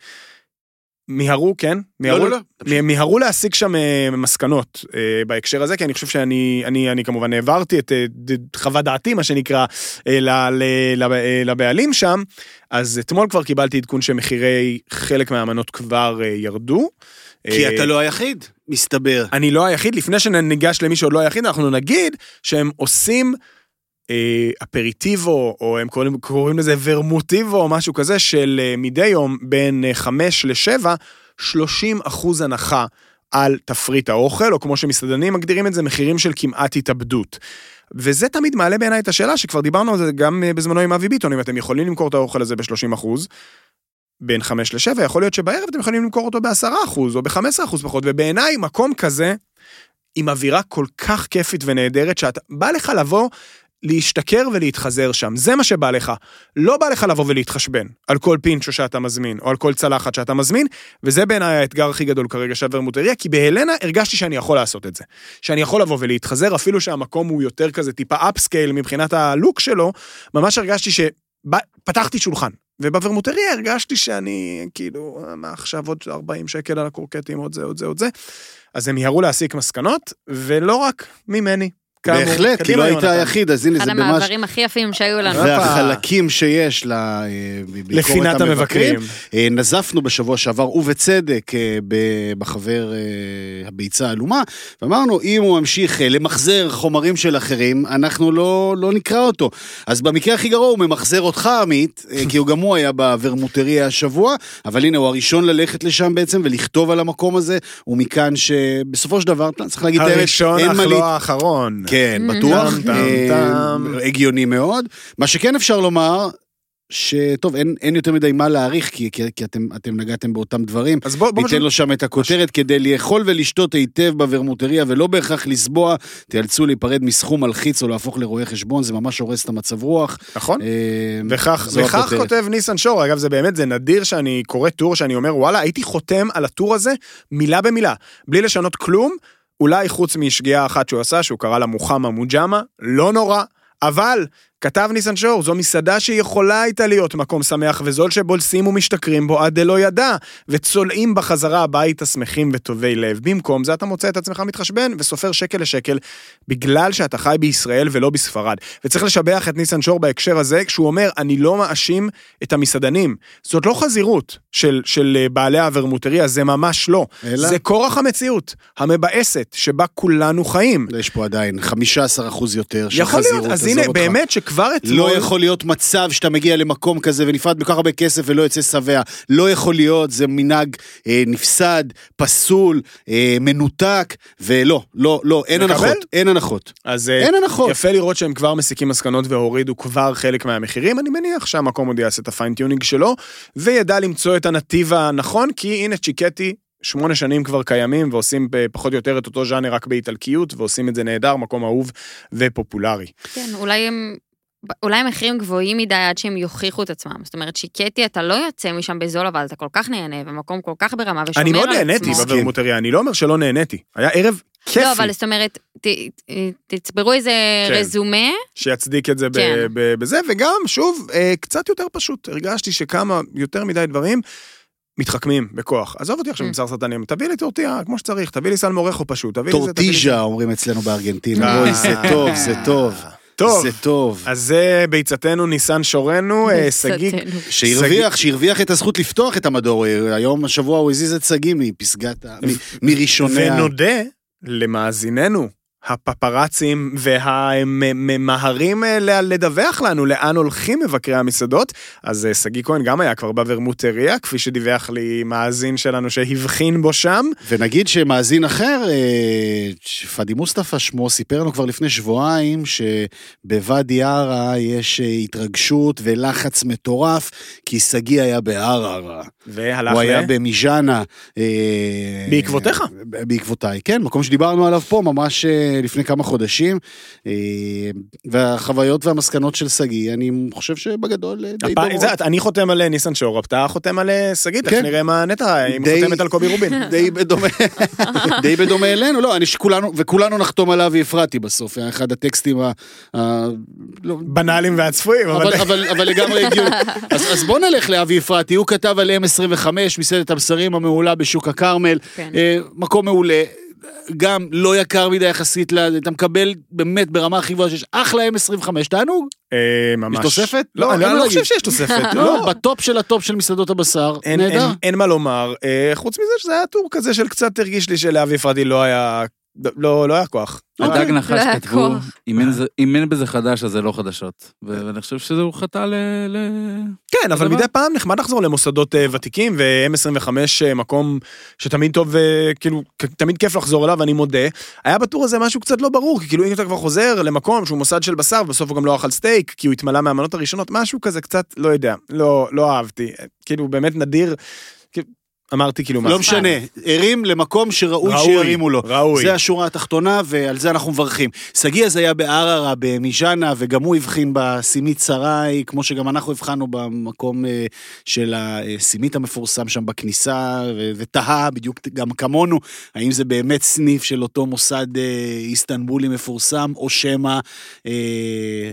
Speaker 1: מיהרו, כן? מיהרו,
Speaker 2: לא, לא.
Speaker 1: מ- מיהרו להסיק שם אה, מסקנות אה, בהקשר הזה, כי אני חושב שאני אני, אני כמובן העברתי את חוות דעתי, מה שנקרא, לבעלים שם, אז אתמול כבר קיבלתי עדכון שמחירי חלק מהמנות כבר ירדו.
Speaker 2: כי אתה לא היחיד, מסתבר.
Speaker 1: אני לא היחיד, לפני שניגש למי שעוד לא היחיד, אנחנו נגיד שהם עושים אפריטיבו, או הם קוראים, קוראים לזה ורמוטיבו, או משהו כזה, של אה, מדי יום בין אה, 5 ל-7, 30 אחוז הנחה על תפריט האוכל, או כמו שמסעדנים מגדירים את זה, מחירים של כמעט התאבדות. וזה תמיד מעלה בעיניי את השאלה, שכבר דיברנו על זה גם אה, בזמנו עם אבי ביטון, אם אתם יכולים למכור את האוכל הזה ב-30 אחוז, בין 5 ל-7, יכול להיות שבערב אתם יכולים למכור אותו ב-10 אחוז, או ב-15 אחוז פחות, ובעיניי מקום כזה, עם אווירה כל כך כיפית ונהדרת, שאתה, בא לך לבוא, להשתכר ולהתחזר שם, זה מה שבא לך. לא בא לך לבוא ולהתחשבן על כל פינצ'ו שאתה מזמין, או על כל צלחת שאתה מזמין, וזה בעיניי האתגר הכי גדול כרגע של ורמוטריה, כי בהלנה הרגשתי שאני יכול לעשות את זה. שאני יכול לבוא ולהתחזר, אפילו שהמקום הוא יותר כזה טיפה אפסקייל מבחינת הלוק שלו, ממש הרגשתי שפתחתי שולחן. ובוורמוטריה הרגשתי שאני, כאילו, מה עכשיו עוד 40 שקל על הקורקטים, עוד זה, עוד זה, עוד זה. אז הם יהרו להסיק מסקנות, ולא רק ממני.
Speaker 2: בהחלט, כי לא היית. היחיד, אז הנה
Speaker 3: אחד
Speaker 2: זה ממש...
Speaker 3: המעברים הכי יפים שהיו לנו.
Speaker 2: והחלקים שיש לביקורת
Speaker 1: לפינת המבקרים.
Speaker 2: אה, נזפנו בשבוע שעבר, ובצדק, אה, בחבר אה, הביצה העלומה, ואמרנו, אם הוא ממשיך למחזר חומרים של אחרים, אנחנו לא, לא נקרא אותו. אז במקרה הכי גרוע הוא ממחזר אותך, עמית, כי הוא גם הוא היה בוורמוטריה השבוע, אבל הנה, הוא הראשון ללכת לשם בעצם ולכתוב על המקום הזה, ומכאן שבסופו של דבר, צריך להגיד את האמת,
Speaker 1: הראשון, אך
Speaker 2: מה
Speaker 1: לא האחרון.
Speaker 2: כן,
Speaker 3: Mm.
Speaker 2: בטוח. אה. הגיוני מאוד. מה שכן אפשר לומר, שטוב, אין, אין יותר מדי מה להעריך, כי, כי, כי אתם, אתם נגעתם באותם דברים.
Speaker 1: אז בוא, בוא
Speaker 2: ניתן לו שם את הכותרת כדי לאכול ולשתות היטב בוורמוטריה ולא בהכרח לסבוע, תיאלצו להיפרד מסכום מלחיץ או להפוך לרואה חשבון, זה ממש הורס את המצב רוח.
Speaker 1: נכון.
Speaker 2: אה,
Speaker 1: וכך, וכך. כותב ניסן שור, אגב זה באמת, זה נדיר שאני קורא טור שאני אומר וואלה, הייתי חותם על הטור הזה מילה במילה, בלי לשנות כלום, אולי חוץ משגיאה אחת שהוא עשה, שהוא קרא לה מוחמא מוג'אמה, לא נורא, אבל כתב ניסן שור, זו מסעדה שיכולה הייתה להיות מקום שמח וזול שבולסים ומשתכרים בו עד דלא ידע, וצולעים בחזרה הביתה שמחים וטובי לב. במקום זה אתה מוצא את עצמך מתחשבן וסופר שקל לשקל, בגלל שאתה חי בישראל ולא בספרד. וצריך לשבח את ניסן שור בהקשר הזה, כשהוא אומר, אני לא מאשים את המסעדנים. זאת לא חזירות של, של אה, בעלי האברמוטריה, זה ממש לא.
Speaker 2: אלא?
Speaker 1: זה כורח המציאות, המבאסת, שבה כולנו חיים.
Speaker 2: יש פה עדיין 15% יותר של חזירות, עזוב אותך.
Speaker 1: שכבר אתמול...
Speaker 2: לא יכול להיות מצב שאתה מגיע למקום כזה ונפרד בכל כך הרבה כסף ולא יוצא שבע. לא יכול להיות, זה מנהג אה, נפסד, פסול, אה, מנותק, ולא, לא, לא, אין
Speaker 1: מקבל?
Speaker 2: הנחות, אין הנחות.
Speaker 1: אז אה,
Speaker 2: אין הנחות.
Speaker 1: יפה לראות שהם כבר מסיקים מסקנות והורידו כבר חלק מהמחירים, אני מניח שהמקום עוד יעשה את ה fine tuning שלו, וידע למצוא את הנתיב הנכון, כי הנה צ'יקטי, שמונה שנים כבר קיימים ועושים פחות או יותר את אותו ז'אנר רק באיטלקיות, ועושים את זה נהדר, מקום אהוב ופופולרי.
Speaker 3: כן, אולי הם... אולי המחירים גבוהים מדי עד שהם יוכיחו את עצמם. זאת אומרת, צ'יקטי, אתה לא יוצא משם בזול, אבל אתה כל כך נהנה, ומקום כל כך ברמה, ושומר
Speaker 1: אני
Speaker 3: על
Speaker 1: מאוד
Speaker 3: עצמו.
Speaker 1: נהניתי
Speaker 2: מסכים.
Speaker 1: בוורמוטריה, אני לא אומר שלא נהניתי, היה ערב כיפי
Speaker 3: לא, אבל זאת אומרת, ת- תצברו איזה
Speaker 1: כן.
Speaker 3: רזומה,
Speaker 1: שיצדיק את זה
Speaker 3: כן.
Speaker 1: ב- בזה, וגם, שוב, אה, קצת יותר פשוט, הרגשתי שכמה יותר מדי דברים, מתחכמים בכוח. עזוב אותי עכשיו
Speaker 3: Mm.
Speaker 1: עם בשר סרטנים, תביא לי טורטיה כמו שצריך, תביא לי סלמורחו פשוט, תביא לי זה, תביא לי זה.
Speaker 2: טורטיז'ה אומרים אצלנו בארגנטינה.
Speaker 1: אה.
Speaker 2: אוי, זה טוב, זה טוב.
Speaker 1: טוב,
Speaker 2: זה טוב.
Speaker 1: אז זה ביצתנו, ניסן שורנו, אה, שגיא.
Speaker 2: שהרוויח, שהרוויח את הזכות לפתוח את המדור. היום, השבוע, הוא הזיז את שגיא מפסגת, ה- מראשוני ה...
Speaker 1: ונודה למאזיננו. הפפרצים והממהרים אה, לדווח לנו לאן הולכים מבקרי המסעדות. אז אה, שגיא כהן גם היה כבר בוורמוטריה, כפי שדיווח לי מאזין שלנו שהבחין בו שם.
Speaker 2: ונגיד שמאזין אחר, אה, פאדי מוסטפא שמו, סיפר לנו כבר לפני שבועיים שבוואדי ערה יש התרגשות ולחץ מטורף, כי שגיא היה בערערה.
Speaker 1: והלך
Speaker 2: הוא
Speaker 1: ל...
Speaker 2: היה במיז'אנה.
Speaker 1: בעקבותיך?
Speaker 2: בעקבותיי, כן, מקום שדיברנו עליו פה ממש לפני כמה חודשים. אה, והחוויות והמסקנות של שגיא, אני חושב שבגדול אה, די דומות.
Speaker 1: זה, אני חותם על אה, ניסן שורופ, אתה חותם על שגיא, תכף
Speaker 2: כן.
Speaker 1: נראה מה נטע, אם
Speaker 2: די-
Speaker 1: חותמת על קובי רובין.
Speaker 2: די בדומה, די בדומה אלינו, לא, אני שכולנו, וכולנו נחתום על אבי אפרתי בסוף, היה אחד הטקסטים ה... ה- לא,
Speaker 1: בנאליים והצפויים, אבל...
Speaker 2: אבל, אבל, לגמרי הגיוני. אז, אז בוא נלך לאבי אפרתי, הוא כתב על M25, מסעדת הבשרים המעולה בשוק הכרמל,
Speaker 3: כן.
Speaker 2: מקום מעולה. גם לא יקר מדי יחסית, אתה מקבל באמת ברמה הכי גבוהה שיש אחלה M25, תענוג.
Speaker 1: אה, ממש.
Speaker 2: יש תוספת?
Speaker 1: לא,
Speaker 2: לא,
Speaker 1: אני לא חושב. שיש תוספת.
Speaker 2: לא,
Speaker 1: לא,
Speaker 2: בטופ של הטופ של מסעדות הבשר, נהדר.
Speaker 1: אין, אין מה לומר, אה, חוץ מזה שזה היה טור כזה של קצת הרגיש לי שלאבי אפרתי לא היה, לא, לא היה כוח.
Speaker 2: אוקיי.
Speaker 5: הדג נחש
Speaker 3: לא
Speaker 5: כתבו. אם אין זה- אם אין בזה חדש אז זה לא חדשות. ואני חושב שזה הוא חטא ל... ל-
Speaker 1: כן, אבל. מדי פעם נחמד לחזור למוסדות אה, ותיקים, ו-M25 אה, מקום שתמיד טוב, אה, כאילו, תמיד כיף לחזור אליו, אני מודה. היה בטור הזה משהו קצת לא ברור, כי כאילו אם אתה כבר חוזר למקום שהוא מוסד של בשר, ובסוף הוא גם לא אכל סטייק, כי הוא התמלא מהמנות הראשונות, משהו כזה קצת, לא יודע, לא, לא אהבתי. כאילו, באמת נדיר, אמרתי כאילו מה.
Speaker 2: לא משנה, הרים למקום שראוי
Speaker 1: ראוי,
Speaker 2: שירימו לו.
Speaker 1: ראוי.
Speaker 2: זה השורה התחתונה, ועל זה אנחנו מברכים. שגיא אז היה בערערה, במיז'אנה, וגם הוא הבחין בסימית שרי, כמו שגם אנחנו הבחנו במקום אה, של הסימית המפורסם שם בכניסה, ותהה בדיוק גם כמונו, האם זה באמת סניף של אותו מוסד אה, איסטנבולי מפורסם, או שמא... אה,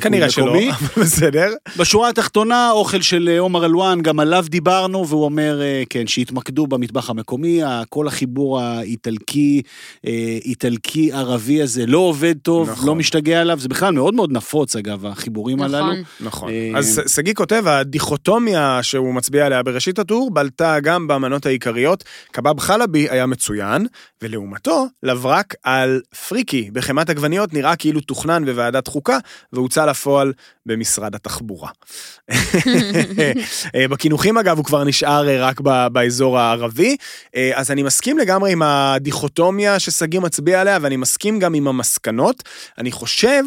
Speaker 1: כנראה שלא. אבל בסדר.
Speaker 2: בשורה התחתונה, אוכל של אה, עומר אלואן, גם עליו דיברנו, והוא אומר, אה, כן, שיתמקדו במטבח המקומי, כל החיבור האיטלקי, אה, איטלקי-ערבי הזה לא עובד טוב,
Speaker 1: נכון.
Speaker 2: לא משתגע עליו, זה בכלל מאוד מאוד נפוץ, אגב, החיבורים הללו.
Speaker 3: נכון.
Speaker 1: נכון.
Speaker 2: אה,
Speaker 1: אז שגיא כותב, הדיכוטומיה שהוא מצביע עליה בראשית הטור, בלטה גם במנות העיקריות. קבב חלבי היה מצוין, ולעומתו, לברק על פריקי בחמת עגבניות נראה כאילו תוכנן בוועדת חוקה, והוצא לפועל במשרד התחבורה. אה, בקינוחים אגב הוא כבר נשאר אה, רק באזור הערבי, אה, אז אני מסכים לגמרי עם הדיכוטומיה ששגיא מצביע עליה, ואני מסכים גם עם המסקנות. אני חושב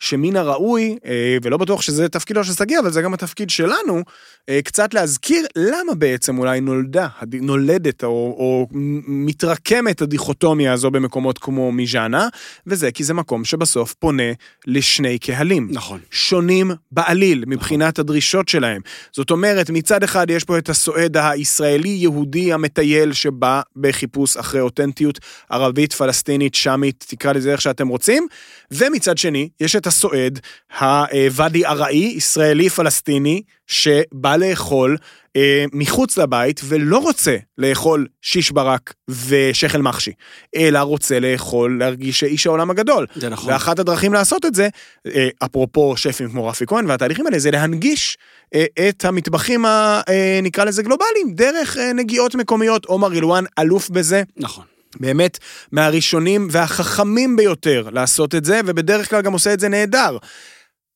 Speaker 1: שמן הראוי, אה, ולא בטוח שזה תפקידו של שגיא, אבל זה גם התפקיד שלנו, אה, קצת להזכיר למה בעצם אולי נולדה, נולדת או, או מתרקמת הדיכוטומיה הזו במקומות כמו מיז'אנה, וזה כי זה מקום שבסוף פונה לשני קהלים.
Speaker 2: נכון.
Speaker 1: שונים בעליל מבחינת הדרישות שלהם. זאת אומרת, מצד אחד יש פה את הסועד הישראלי-יהודי המטייל שבא בחיפוש אחרי אותנטיות ערבית, פלסטינית, שמית, תקרא לזה איך שאתם רוצים, ומצד שני, יש את הסועד הוואדי ארעי, ישראלי-פלסטיני, שבא לאכול אה, מחוץ לבית ולא רוצה לאכול שיש ברק ושכל מחשי, אלא רוצה לאכול, להרגיש שאיש העולם הגדול.
Speaker 2: זה נכון.
Speaker 1: ואחת הדרכים לעשות את זה, אה, אפרופו שפים כמו רפי כהן והתהליכים האלה, זה להנגיש אה, את המטבחים, ה, אה, נקרא לזה גלובליים, דרך אה, נגיעות מקומיות. עומר אילואן אלוף בזה,
Speaker 2: נכון.
Speaker 1: באמת מהראשונים והחכמים ביותר לעשות את זה, ובדרך כלל גם עושה את זה נהדר.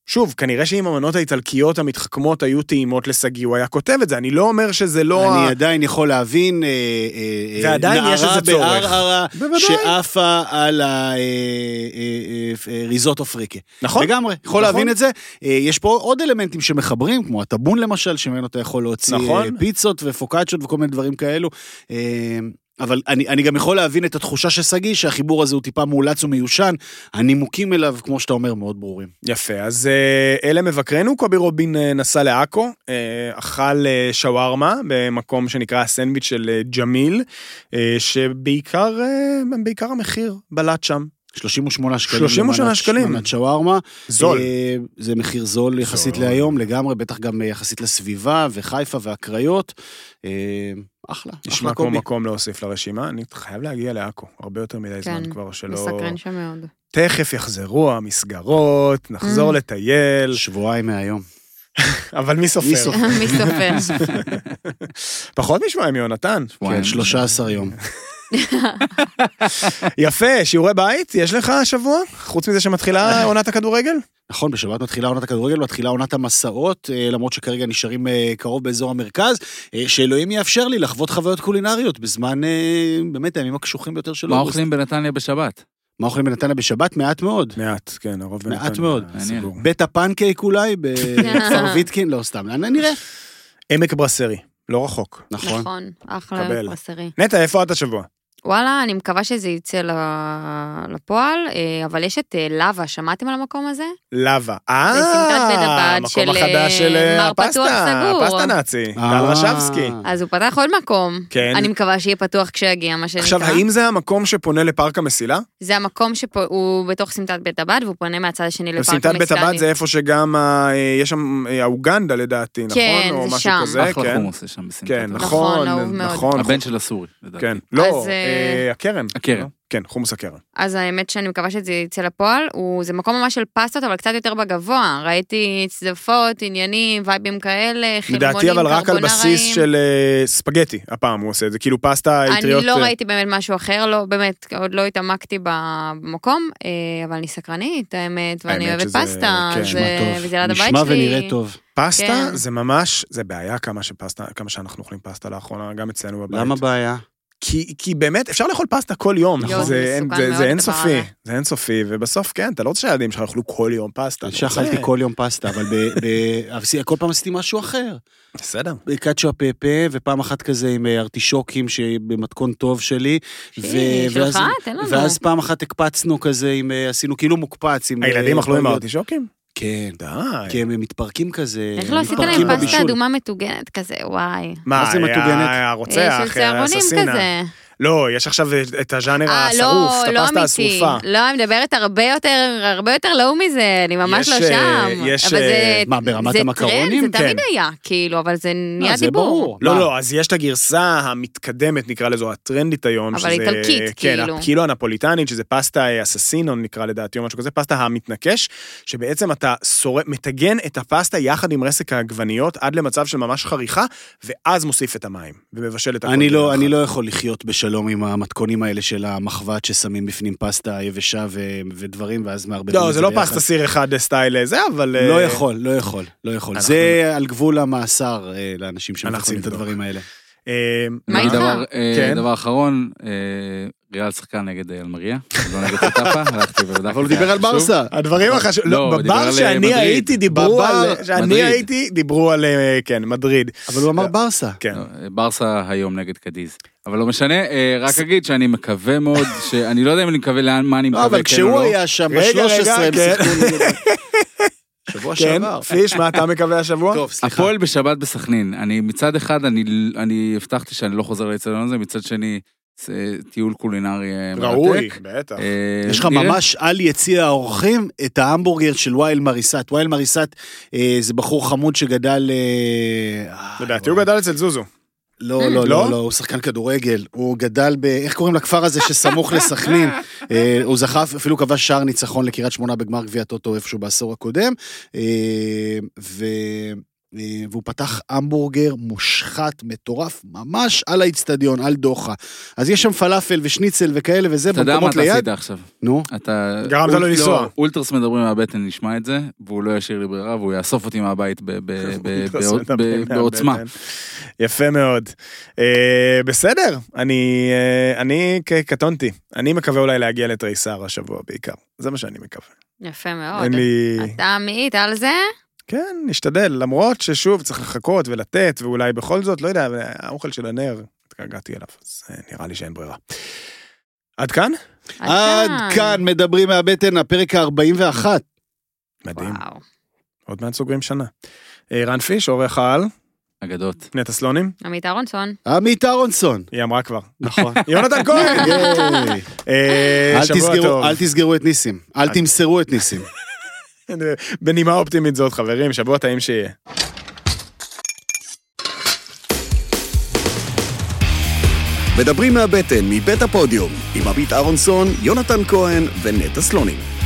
Speaker 1: שוב, כנראה שאם המנות האיטלקיות המתחכמות היו טעימות לשגיא, הוא היה כותב את זה, אני לא אומר שזה לא...
Speaker 2: אני
Speaker 1: ה-
Speaker 2: עדיין יכול להבין אה, אה, אה,
Speaker 1: ועדיין יש
Speaker 2: נערה
Speaker 1: לזה צורך.
Speaker 2: בערערה
Speaker 1: בוודאי.
Speaker 2: שעפה על הריזוטו פריקה.
Speaker 1: נכון?
Speaker 2: לגמרי, יכול
Speaker 1: נכון.
Speaker 2: להבין את זה. אה, יש פה עוד אלמנטים שמחברים, כמו הטאבון למשל, שממנו אתה יכול להוציא
Speaker 1: נכון.
Speaker 2: אה, פיצות ופוקאצ'ות וכל מיני דברים כאלו. אבל אני, אני גם יכול להבין את התחושה של שגיא, שהחיבור הזה הוא טיפה מאולץ ומיושן. הנימוקים אליו, כמו שאתה אומר, מאוד ברורים.
Speaker 1: יפה, אז אה, אלה מבקרינו, קובי רובין אה, נסע לעכו, אה, אכל שווארמה במקום שנקרא הסנדוויץ' של ג'מיל, שבעיקר בעיקר המחיר בלט שם.
Speaker 2: 38 שקלים.
Speaker 1: 38
Speaker 2: למנת-
Speaker 1: שקלים.
Speaker 2: מנת שווארמה.
Speaker 1: זול.
Speaker 2: אה, זה מחיר זול יחסית
Speaker 1: זול.
Speaker 2: להיום, לגמרי, בטח גם יחסית לסביבה וחיפה והקריות. אה, אחלה,
Speaker 1: נשמע כמו. מקום להוסיף לרשימה, אני חייב להגיע לעכו, הרבה יותר מדי זמן
Speaker 3: כן,
Speaker 1: כבר שלא...
Speaker 3: מסקרן שם מאוד.
Speaker 1: תכף יחזרו המסגרות, נחזור
Speaker 3: Mm.
Speaker 1: לטייל,
Speaker 2: שבועיים מהיום.
Speaker 1: אבל מי סופר?
Speaker 2: מי סופר?
Speaker 1: פחות משבועיים, יונתן.
Speaker 5: שבועיים.
Speaker 2: כן, 13 יום.
Speaker 1: יפה, שיעורי בית, יש לך השבוע? חוץ מזה שמתחילה עונת הכדורגל?
Speaker 2: נכון, בשבת מתחילה עונת הכדורגל, מתחילה עונת המסעות, אה, למרות שכרגע נשארים אה, קרוב באזור המרכז, אה, שאלוהים יאפשר לי לחוות חוויות קולינריות בזמן, באמת, הימים הקשוחים ביותר של
Speaker 5: מה
Speaker 2: אוגוסט.
Speaker 5: אוכלים בנתניה בשבת?
Speaker 2: מה אוכלים בנתניה בשבת? מעט מאוד.
Speaker 1: מעט, כן, הרוב
Speaker 2: מעט
Speaker 1: בנתניה
Speaker 2: מאוד.
Speaker 1: סגור.
Speaker 2: בית הפנקייק אולי, בכפר ויטקין, לא סתם, נראה.
Speaker 1: עמק ברסרי, לא רחוק.
Speaker 2: נכון.
Speaker 3: נכון, אחלה. ברסרי.
Speaker 1: נטע, איפה את השבוע?
Speaker 3: וואלה, אני מקווה שזה יצא ל- לפועל, אה, אבל יש את אה, לאווה, שמעתם על המקום הזה? בית
Speaker 1: אה, המקום
Speaker 3: של,
Speaker 1: החדש של
Speaker 3: אה, מר פתוח
Speaker 1: הפסטה,
Speaker 3: סגור.
Speaker 1: הפסטה נאצי. גל רשבסקי.
Speaker 3: אז הוא פתח עוד מקום.
Speaker 1: כן.
Speaker 3: אני מקווה שיהיה פתוח כשיגיע, מה שנקרא.
Speaker 1: עכשיו, האם זה המקום שפונה לפארק המסילה?
Speaker 3: זה המקום שהוא בתוך סמטת בית הבד, והוא פונה מהצד השני לפארק
Speaker 1: סמטת בית
Speaker 3: המסילה.
Speaker 1: הבד זה איפה שגם, ה- יש שם האוגנדה לדעתי, נכון?
Speaker 3: כן, זה שם.
Speaker 5: אחלה
Speaker 1: כן.
Speaker 5: חומוס יש שם בסמטת.
Speaker 1: כן. נכון,
Speaker 3: מאוד.
Speaker 1: נכון.
Speaker 5: הבן של הסורי, לדעתי.
Speaker 1: כן, לא, הקרן.
Speaker 5: הקרן.
Speaker 1: לא? כן, חומוס הקרן.
Speaker 3: אז האמת שאני מקווה שזה יצא לפועל, הוא, זה מקום ממש של פסטות, אבל קצת יותר בגבוה. ראיתי צדפות, עניינים, וייבים כאלה, חלמונים,
Speaker 1: לדעתי אבל רק על בסיס. של אה, ספגטי, הפעם הוא עושה את זה, כאילו פסטה אטריות.
Speaker 3: אני לא
Speaker 1: אה,
Speaker 3: ראיתי באמת משהו אחר, לא, באמת, עוד לא התעמקתי במקום, אה, אבל אני סקרנית, האמת, ואני
Speaker 1: האמת
Speaker 3: אוהבת
Speaker 1: שזה-
Speaker 3: פסטה,
Speaker 1: כן.
Speaker 2: נשמע
Speaker 3: אה. וזה ליד הבית
Speaker 2: נשמע
Speaker 3: שלי.
Speaker 2: ונראה טוב.
Speaker 1: פסטה
Speaker 3: כן.
Speaker 1: זה ממש, זה בעיה כמה שפסטה, כמה שאנחנו אוכלים פסטה לאחרונה, גם אצלנו בבית.
Speaker 2: למה בעיה?
Speaker 1: כי, כי באמת אפשר לאכול פסטה כל יום,
Speaker 3: יואו,
Speaker 1: זה,
Speaker 3: זה
Speaker 1: אין, זה, זה אינסופי. זה אינסופי, ובסוף כן, אתה לא רוצה שהילדים שלך יאכלו כל יום פסטה. אתה
Speaker 2: שאכלתי כל יום פסטה, אבל ב- ב- אבל כל פעם עשיתי משהו אחר.
Speaker 1: בסדר.
Speaker 2: קאצ'ו פפה, ופעם אחת כזה עם אה, ארטישוקים שבמתכון טוב שלי. ו- ואז-
Speaker 3: שלך? תן לנו.
Speaker 2: ואז פעם אחת הקפצנו כזה עם, אה, עשינו כאילו מוקפץ עם...
Speaker 1: הילדים
Speaker 2: אה,
Speaker 1: אכלו עם
Speaker 2: פרגיות. כן.
Speaker 1: די.
Speaker 2: כי הם מתפרקים כזה.
Speaker 3: איך לא עשית
Speaker 2: מתפרקים
Speaker 3: להם פסטה
Speaker 2: בבישול.
Speaker 3: אדומה מטוגנת כזה, וואי.
Speaker 1: מה,
Speaker 2: זה מטוגנת?
Speaker 1: הרוצח,
Speaker 3: של צהרונים
Speaker 1: האססינה.
Speaker 3: כזה.
Speaker 1: לא, יש עכשיו את הז'אנר
Speaker 3: אה,
Speaker 1: השרוף,
Speaker 3: לא,
Speaker 1: את
Speaker 3: לא
Speaker 1: הפסטה
Speaker 3: אמיתי.
Speaker 1: השרופה.
Speaker 3: לא, אני מדברת הרבה יותר, הרבה יותר לואו מזה, אני ממש
Speaker 1: יש,
Speaker 3: לא
Speaker 1: אה,
Speaker 3: שם.
Speaker 1: יש,
Speaker 3: אבל זה,
Speaker 1: אה,
Speaker 2: מה, ברמת
Speaker 3: זה
Speaker 2: המקרונים?
Speaker 3: טרנד, זה תמיד
Speaker 1: כן.
Speaker 3: היה, כאילו, אבל זה נהיה
Speaker 2: אה, זה
Speaker 3: דיבור.
Speaker 2: ברור.
Speaker 1: לא,
Speaker 2: מה?
Speaker 1: לא, אז יש את הגרסה המתקדמת, נקרא לזו, הטרנדית היום.
Speaker 3: אבל
Speaker 1: שזה-
Speaker 3: איטלקית,
Speaker 1: כן,
Speaker 3: כאילו.
Speaker 1: כאילו הנפוליטנית, שזה פסטה אה, אססינו, נקרא לדעתי, או משהו כזה, פסטה המתנקש, שבעצם אתה שורף, מטגן את הפסטה יחד עם רסק העגבניות עד למצב של ממש חריכה, ואז מוסיף את המים, ומבשל את הכל.
Speaker 2: אני לא. אני לא יכול לחיות בשלום עם המתכונים האלה של המחבת ששמים בפנים פסטה יבשה ו- ודברים, ואז מערבבים את
Speaker 1: לא,
Speaker 2: זה
Speaker 1: זה לא. פסטה סיר אחד סטייל אה, זה, אבל... אה,
Speaker 2: לא יכול, לא יכול, לא יכול.
Speaker 1: אנחנו-
Speaker 2: זה על גבול המאסר אה, לאנשים
Speaker 1: אנחנו
Speaker 2: שמבצעים את. הדברים האלה.
Speaker 1: אה,
Speaker 3: מה איתך?
Speaker 5: דבר,
Speaker 1: כן.
Speaker 5: דבר אחרון, אה, ריאל שיחקה נגד אלמריה, לא נגד טאפה, הלכתי ובדקתי.
Speaker 2: אבל הוא דיבר על. ברסה.
Speaker 1: הדברים החשובים,
Speaker 5: לא,
Speaker 1: לא, בבר שאני
Speaker 5: מדריד.
Speaker 1: הייתי דיברו על, שאני. הייתי דיברו על, כן, מדריד.
Speaker 2: אבל הוא אמר ברסה.
Speaker 1: כן.
Speaker 5: לא, ברסה היום נגד קדיז. אבל לא משנה, אה, רק אגיד שאני מקווה מאוד, שאני לא יודע אם אני מקווה לאן, מה אני
Speaker 2: לא,
Speaker 5: מקווה,
Speaker 2: אבל
Speaker 5: כן או
Speaker 2: כשהוא
Speaker 5: לא.
Speaker 2: היה שם
Speaker 1: רגע,
Speaker 2: ב-13
Speaker 1: רגע,
Speaker 2: הם
Speaker 1: כן.
Speaker 2: שבוע
Speaker 1: כן,
Speaker 2: שעבר.
Speaker 1: פיש, מה אתה מקווה השבוע?
Speaker 2: טוב, סליחה.
Speaker 5: הפועל בשבת בסכנין. אני מצד אחד, אני, אני הבטחתי שאני לא חוזר לאצטדיון הזה, מצד שני, זה טיול קולינרי אה, מרתק.
Speaker 1: ראוי, בטח.
Speaker 5: אה,
Speaker 2: יש לך
Speaker 5: נראה.
Speaker 2: ממש על יציע האורחים את ההמבורגר של וייל מריסת. וייל מריסת אה, זה בחור חמוד שגדל... אה, אה,
Speaker 1: לדעתי הוא גדל אצל זוזו.
Speaker 2: לא,
Speaker 3: Mm.
Speaker 2: לא,
Speaker 1: לא?
Speaker 2: לא, לא, הוא שחקן כדורגל. הוא גדל ב... איך קוראים לכפר הזה שסמוך לסכנין? אה, הוא זכה, אפילו כבש שער ניצחון לקריית שמונה בגמר גביע טוטו איפשהו בעשור הקודם. אה, ו... אה, והוא פתח המבורגר מושחת, מטורף, ממש על האיצטדיון, על דוחה. אז יש שם פלאפל ושניצל וכאלה וזה
Speaker 5: אתה יודע מה
Speaker 2: במקומות
Speaker 5: אתה
Speaker 2: ליד.
Speaker 5: עשית עכשיו.
Speaker 2: נו,
Speaker 5: אתה...
Speaker 1: גרמת לו לנסוע.
Speaker 5: לא, אולטרס מדברים מהבטן, נשמע את זה, והוא לא ישאיר לי ברירה, והוא יאסוף אותי מהבית ב- ב- ב- בעוד- ב- בעוצמה.
Speaker 1: יפה מאוד. אה, בסדר, אני, אה, קטונתי. אני מקווה אולי להגיע לתריסר השבוע בעיקר. זה מה שאני מקווה.
Speaker 3: יפה מאוד.
Speaker 1: לי...
Speaker 3: אתה עמית על זה?
Speaker 1: כן, נשתדל, למרות ששוב צריך לחכות ולתת, ואולי בכל זאת, לא יודע, האוכל של הנר, התגעגעתי אליו, אז אה, נראה לי שאין ברירה. עד כאן?
Speaker 2: עד כאן מדברים מהבטן, הפרק ה-41.
Speaker 1: מדהים.
Speaker 3: וואו.
Speaker 1: עוד מעט סוגרים שנה. אה, רן פיש, עורך העל.
Speaker 5: אגדות.
Speaker 1: נטע סלונים?
Speaker 3: עמית אהרונסון.
Speaker 2: עמית אהרונסון.
Speaker 1: היא אמרה כבר.
Speaker 2: נכון.
Speaker 1: יונתן כהן! אה.
Speaker 2: אל תסגרו את ניסים. אל תמסרו את ניסים.
Speaker 1: בנימה אופטימית זאת חברים, שבוע טעים שיהיה.
Speaker 4: מדברים מהבטן מבית הפודיום, עם עמית אהרונסון, יונתן כהן ונטע סלונים.